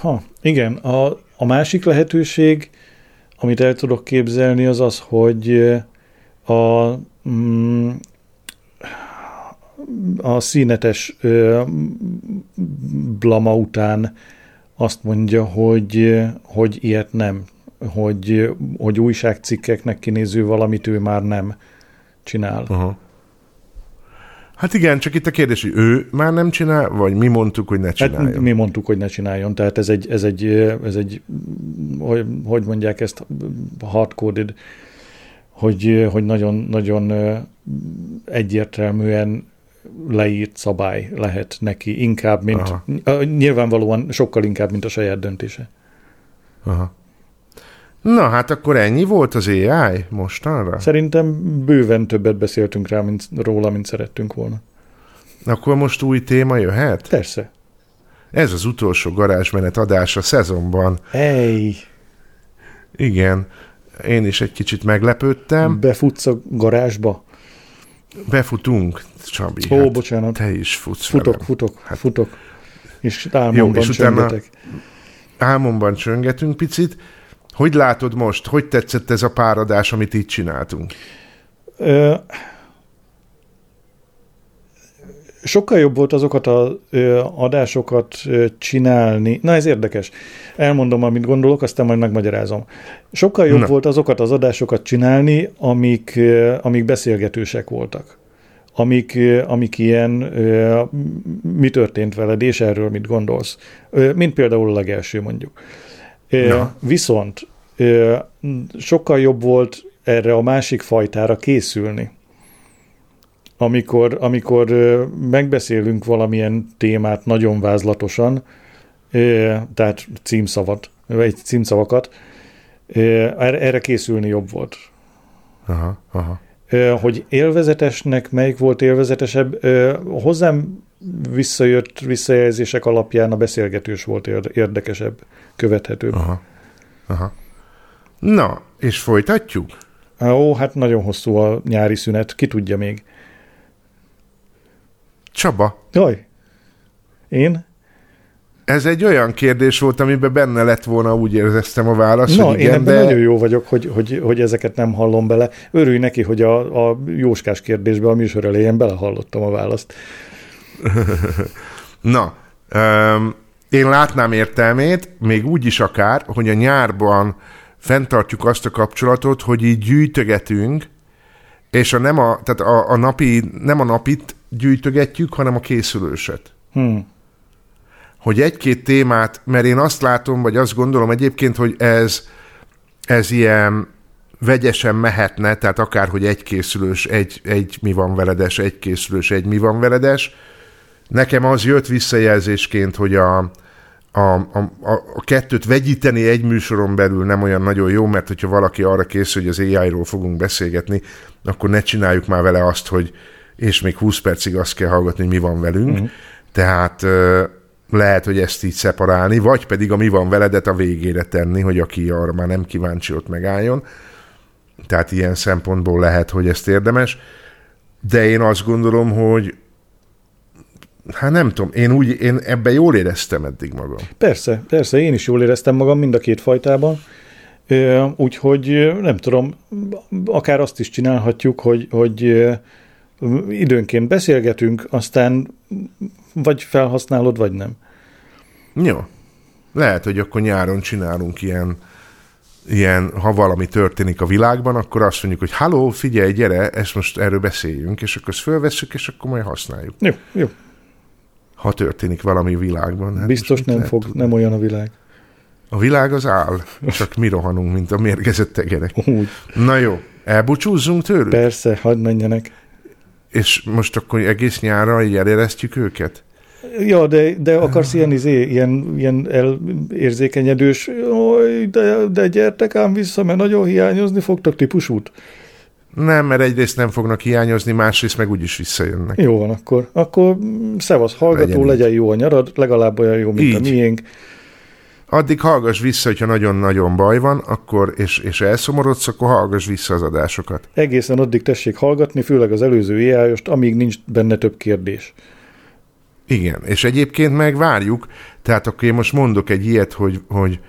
S1: Ha, igen, a, a másik lehetőség, amit el tudok képzelni, az az, hogy a, mm, a színetes ö, blama után azt mondja, hogy, hogy ilyet nem, hogy, hogy újságcikkeknek kinéző valamit ő már nem csinál.
S2: Aha. Hát igen, csak itt a kérdés, hogy ő már nem csinál, vagy mi mondtuk, hogy ne csináljon.
S1: Hát mi mondtuk, hogy ne csináljon, tehát ez egy, ez egy, ez egy hogy, hogy mondják ezt, hardcoded, hogy, hogy nagyon, nagyon egyértelműen leírt szabály lehet neki, inkább, mint,
S2: Aha.
S1: nyilvánvalóan sokkal inkább, mint a saját döntése.
S2: Aha. Na, hát akkor ennyi volt az AI mostanra?
S1: Szerintem bőven többet beszéltünk rá, mint, róla, mint szerettünk volna.
S2: Akkor most új téma jöhet?
S1: Persze.
S2: Ez az utolsó garázsmenet adás a szezonban.
S1: Ej,
S2: Igen, én is egy kicsit meglepődtem.
S1: befutsz a garázsba?
S2: Befutunk, Csabi.
S1: Ó, hát bocsánat.
S2: Te is futsz
S1: Futok,
S2: velem.
S1: futok,
S2: Hát-
S1: futok. És álmomban
S2: és utána-
S1: csöngetek.
S2: Álmomban csöngetünk picit. Hogy látod most? Hogy tetszett ez a páradás, amit itt csináltunk?
S1: Ö, sokkal jobb volt azokat az adásokat csinálni. Na, ez érdekes. Elmondom, amit gondolok, aztán majd megmagyarázom. Sokkal jobb
S2: Na.
S1: volt azokat az adásokat csinálni, amik, amik beszélgetősek voltak. Amik, amik ilyen, mi történt veled, és erről mit gondolsz. Mint például a legelső, mondjuk.
S2: Na.
S1: Viszont sokkal jobb volt erre a másik fajtára készülni. Amikor, amikor megbeszélünk valamilyen témát nagyon vázlatosan, tehát címszavat, vagy címszavakat, erre készülni jobb volt.
S2: Aha, aha.
S1: Hogy élvezetesnek melyik volt élvezetesebb, hozzám visszajött visszajelzések alapján a beszélgetős volt érde- érdekesebb, követhetőbb.
S2: Aha. Aha. Na, és folytatjuk?
S1: Ó, hát nagyon hosszú a nyári szünet, ki tudja még.
S2: Csaba,
S1: Jaj, én?
S2: Ez egy olyan kérdés volt, amiben benne lett volna, úgy éreztem a válasz,
S1: Na,
S2: hogy
S1: én
S2: igen,
S1: ebben
S2: de...
S1: nagyon jó vagyok, hogy, hogy, hogy ezeket nem hallom bele. Örülj neki, hogy a, a jóskás kérdésbe a műsor elején belehallottam a választ.
S2: Na, öm, én látnám értelmét, még úgy is akár, hogy a nyárban fenntartjuk azt a kapcsolatot, hogy így gyűjtögetünk, és a nem a, tehát a, a napi, nem a napit gyűjtögetjük, hanem a készülőset.
S1: Hm.
S2: Hogy egy-két témát, mert én azt látom, vagy azt gondolom egyébként, hogy ez, ez ilyen vegyesen mehetne, tehát akár, hogy egy készülős, egy, egy mi van veledes, egy készülős, egy mi van veledes. Nekem az jött visszajelzésként, hogy a, a, a, a, kettőt vegyíteni egy műsoron belül nem olyan nagyon jó, mert hogyha valaki arra készül, hogy az AI-ról fogunk beszélgetni, akkor ne csináljuk már vele azt, hogy és még 20 percig azt kell hallgatni, hogy mi van velünk. Uh-huh. Tehát lehet, hogy ezt így szeparálni, vagy pedig a mi van veledet a végére tenni, hogy aki arra már nem kíváncsi, ott megálljon. Tehát ilyen szempontból lehet, hogy ezt érdemes. De én azt gondolom, hogy hát nem tudom, én úgy, én ebben jól éreztem eddig magam.
S1: Persze, persze, én is jól éreztem magam mind a két fajtában. Úgyhogy nem tudom, akár azt is csinálhatjuk, hogy, hogy időnként beszélgetünk, aztán vagy felhasználod, vagy nem.
S2: Jó. Lehet, hogy akkor nyáron csinálunk ilyen, ilyen, ha valami történik a világban, akkor azt mondjuk, hogy halló, figyelj, gyere, ezt most erről beszéljünk, és akkor ezt fölvesszük, és akkor majd használjuk.
S1: Jó, jó.
S2: Ha történik valami a világban. Hát
S1: Biztos nem fog,
S2: tudni?
S1: nem olyan a világ.
S2: A világ az áll, csak mi rohanunk, mint a mérgezett tegerek.
S1: Úgy.
S2: Na jó, elbúcsúzzunk tőlük?
S1: Persze, hagyd menjenek.
S2: És most akkor egész nyárra így eléreztjük őket?
S1: Ja, de, de akarsz ilyen, izé, ilyen, ilyen elérzékenyedős, Oj, de, de gyertek ám vissza, mert nagyon hiányozni fogtok típusút.
S2: Nem, mert egyrészt nem fognak hiányozni, másrészt meg úgyis visszajönnek.
S1: Jó van, akkor, akkor mm, szevasz hallgató,
S2: Legyen
S1: legyen, jó a nyarad, legalább olyan jó, mint
S2: Így.
S1: a miénk.
S2: Addig hallgass vissza, hogyha nagyon-nagyon baj van, akkor, és, és elszomorodsz, akkor hallgass vissza az adásokat.
S1: Egészen addig tessék hallgatni, főleg az előző éjjájost, amíg nincs benne több kérdés.
S2: Igen, és egyébként meg várjuk, tehát akkor én most mondok egy ilyet, hogy, hogy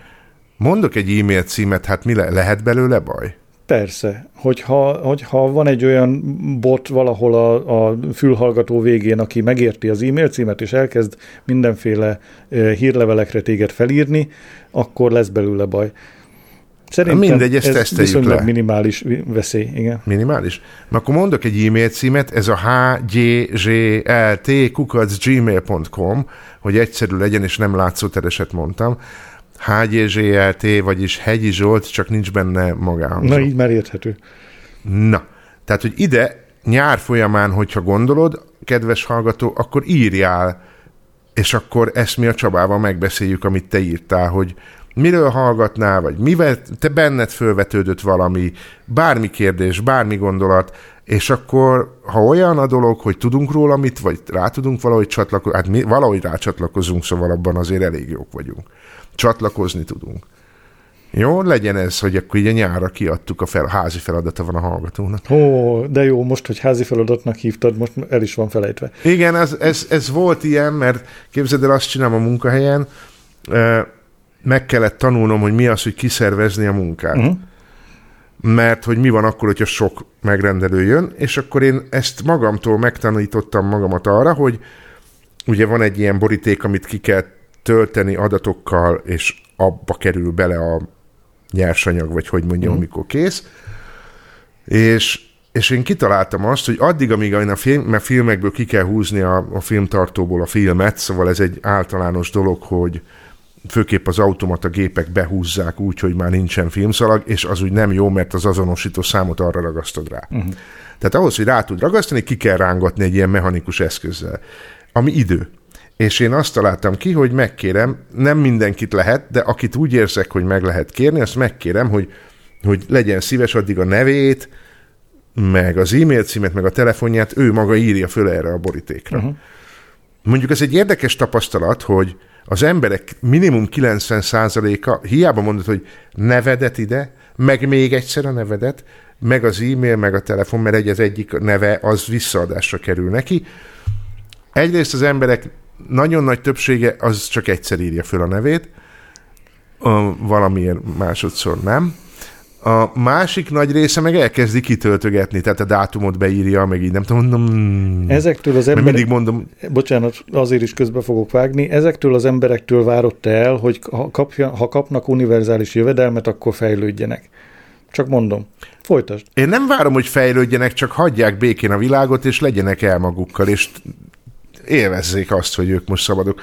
S2: mondok egy e-mail címet, hát mi le, lehet belőle baj?
S1: Persze, hogyha, hogyha van egy olyan bot valahol a, a fülhallgató végén, aki megérti az e-mail címet, és elkezd mindenféle e, hírlevelekre téged felírni, akkor lesz belőle baj. Szerintem
S2: Mindegy, ezt
S1: ez viszonylag
S2: le.
S1: minimális veszély, igen.
S2: Minimális? Na, akkor mondok egy e-mail címet, ez a hgyzlt hogy egyszerű legyen, és nem látszótereset mondtam. HGZLT, vagyis Hegyi Zsolt, csak nincs benne magánhangzó.
S1: Na, így már érthető.
S2: Na, tehát, hogy ide nyár folyamán, hogyha gondolod, kedves hallgató, akkor írjál, és akkor ezt mi a Csabával megbeszéljük, amit te írtál, hogy miről hallgatnál, vagy mivel te benned fölvetődött valami, bármi kérdés, bármi gondolat, és akkor, ha olyan a dolog, hogy tudunk róla mit, vagy rá tudunk valahogy csatlakozni, hát mi valahogy rácsatlakozunk, szóval abban azért elég jók vagyunk. Csatlakozni tudunk. Jó, legyen ez, hogy akkor így a nyárra kiadtuk a fel, házi feladata van a hallgatónak.
S1: Ó, de jó, most, hogy házi feladatnak hívtad, most el is van felejtve.
S2: Igen, ez, ez, ez volt ilyen, mert képzeld el, azt csinálom a munkahelyen, meg kellett tanulnom, hogy mi az, hogy kiszervezni a munkát. Uh-huh. Mert hogy mi van akkor, hogyha sok megrendelő jön, és akkor én ezt magamtól megtanítottam magamat arra, hogy ugye van egy ilyen boríték, amit ki kell tölteni adatokkal, és abba kerül bele a nyersanyag, vagy hogy mondjam, mm. amikor kész. És, és én kitaláltam azt, hogy addig, amíg a film, mert filmekből ki kell húzni a, a filmtartóból a filmet, szóval ez egy általános dolog, hogy főképp az automata gépek behúzzák úgy, hogy már nincsen filmszalag, és az úgy nem jó, mert az azonosító számot arra ragasztod rá. Uh-huh. Tehát ahhoz, hogy rá tud ragasztani, ki kell rángatni egy ilyen mechanikus eszközzel, ami idő. És én azt találtam ki, hogy megkérem, nem mindenkit lehet, de akit úgy érzek, hogy meg lehet kérni, azt megkérem, hogy, hogy legyen szíves addig a nevét, meg az e-mail címet, meg a telefonját, ő maga írja föl erre a borítékra. Uh-huh. Mondjuk ez egy érdekes tapasztalat, hogy az emberek minimum 90%-a hiába mondod, hogy nevedet ide, meg még egyszer a nevedet, meg az e-mail, meg a telefon, mert egy az egyik neve az visszaadásra kerül neki. Egyrészt az emberek nagyon nagy többsége az csak egyszer írja föl a nevét, valamiért másodszor nem. A másik nagy része meg elkezdi kitöltögetni, tehát a dátumot beírja, meg így nem tudom, mondom...
S1: Ezektől az emberek...
S2: mindig mondom...
S1: Bocsánat, azért is közbe fogok vágni. Ezektől az emberektől várott el, hogy ha, kapja, ha kapnak univerzális jövedelmet, akkor fejlődjenek. Csak mondom. Folytasd.
S2: Én nem várom, hogy fejlődjenek, csak hagyják békén a világot, és legyenek el magukkal, és élvezzék azt, hogy ők most szabadok.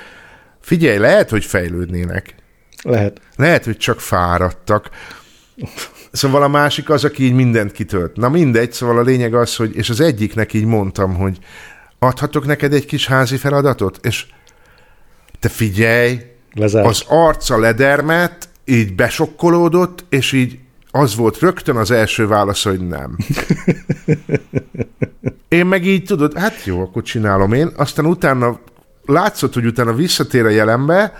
S2: Figyelj, lehet, hogy fejlődnének.
S1: Lehet.
S2: Lehet, hogy csak fáradtak. Szóval a másik az, aki így mindent kitölt. Na mindegy, szóval a lényeg az, hogy, és az egyiknek így mondtam, hogy adhatok neked egy kis házi feladatot? És te figyelj, Lezárt. az arca ledermet, így besokkolódott, és így az volt rögtön az első válasz, hogy nem. Én meg így tudod, hát jó, akkor csinálom én. Aztán utána látszott, hogy utána visszatér a jelenbe,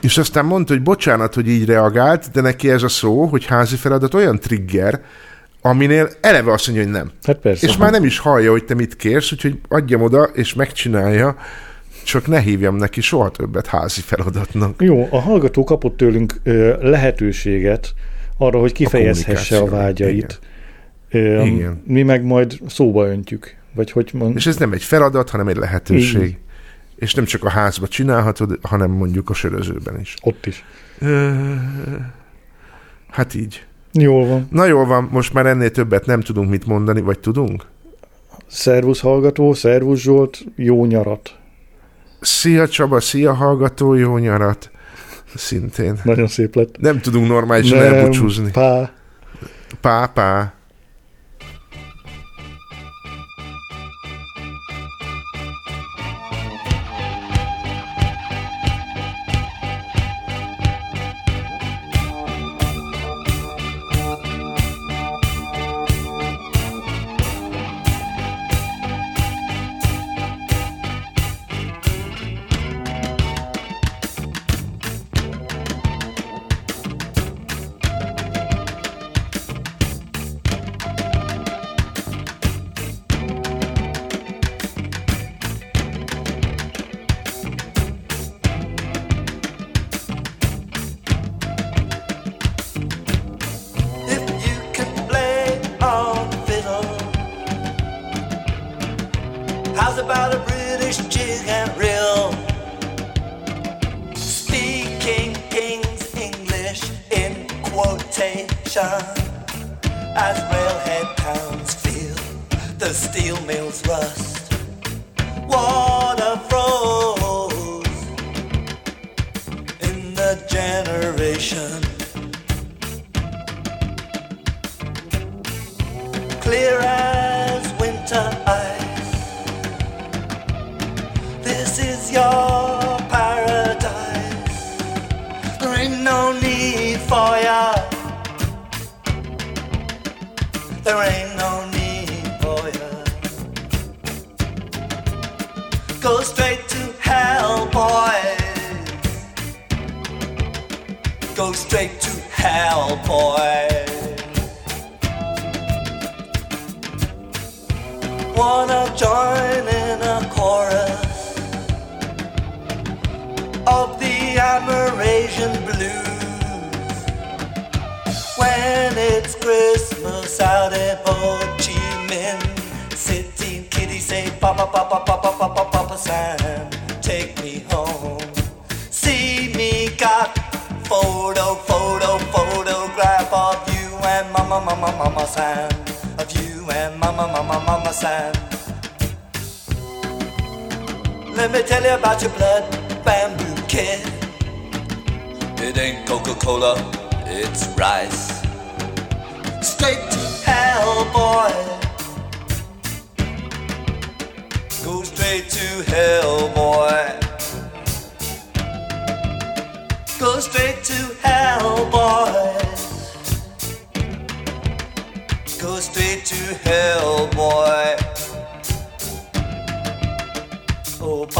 S2: és aztán mondta, hogy bocsánat, hogy így reagált, de neki ez a szó, hogy házi feladat olyan trigger, aminél eleve azt mondja, hogy nem.
S1: Hát persze.
S2: És már nem is hallja, hogy te mit kérsz, úgyhogy adjam oda, és megcsinálja, csak ne hívjam neki soha többet házi feladatnak.
S1: Jó, a hallgató kapott tőlünk lehetőséget arra, hogy kifejezhesse a, a vágyait. Igen. Ö, Igen. Mi meg majd szóba öntjük. Vagy hogy mond...
S2: És ez nem egy feladat, hanem egy lehetőség. Igen és nem csak a házba csinálhatod, hanem mondjuk a sörözőben is.
S1: Ott is.
S2: Hát így.
S1: Jól van.
S2: Na jól van, most már ennél többet nem tudunk mit mondani, vagy tudunk?
S1: Szervusz hallgató, szervusz Zsolt, jó nyarat.
S2: Szia Csaba, szia hallgató, jó nyarat. Szintén.
S1: Nagyon szép lett.
S2: Nem tudunk normálisan elbúcsúzni.
S1: Pá.
S2: Pá, pá.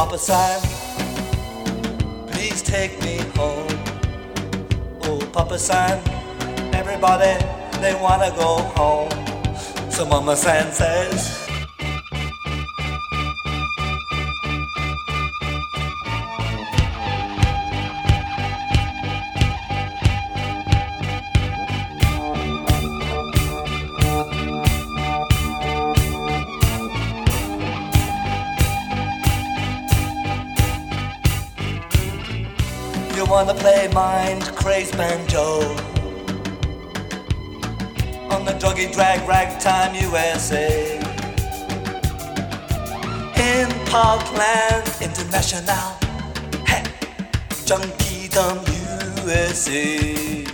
S3: Papa please take me home. Oh, Papa everybody, they wanna go home. So Mama San says, mind banjo. On the druggy drag ragtime USA in Parkland International, hey, Junkiedom USA,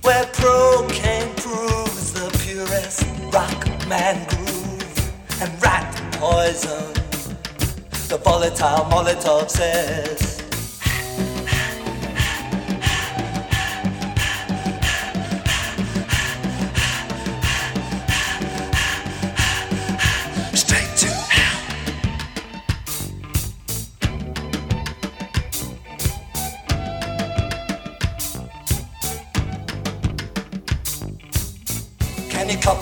S3: where pro can proves the purest rock man groove and rat poison. The volatile Molotov says.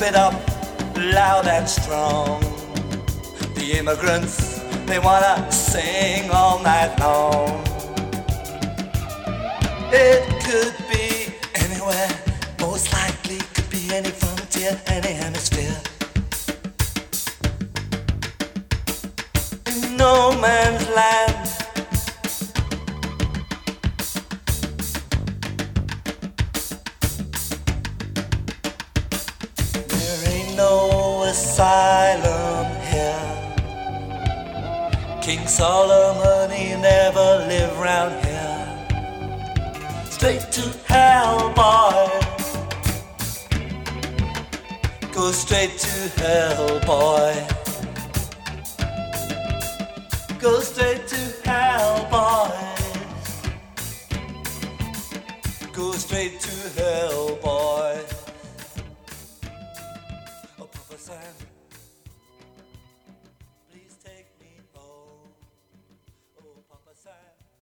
S3: it up loud and strong. The immigrants, they wanna sing all night long. It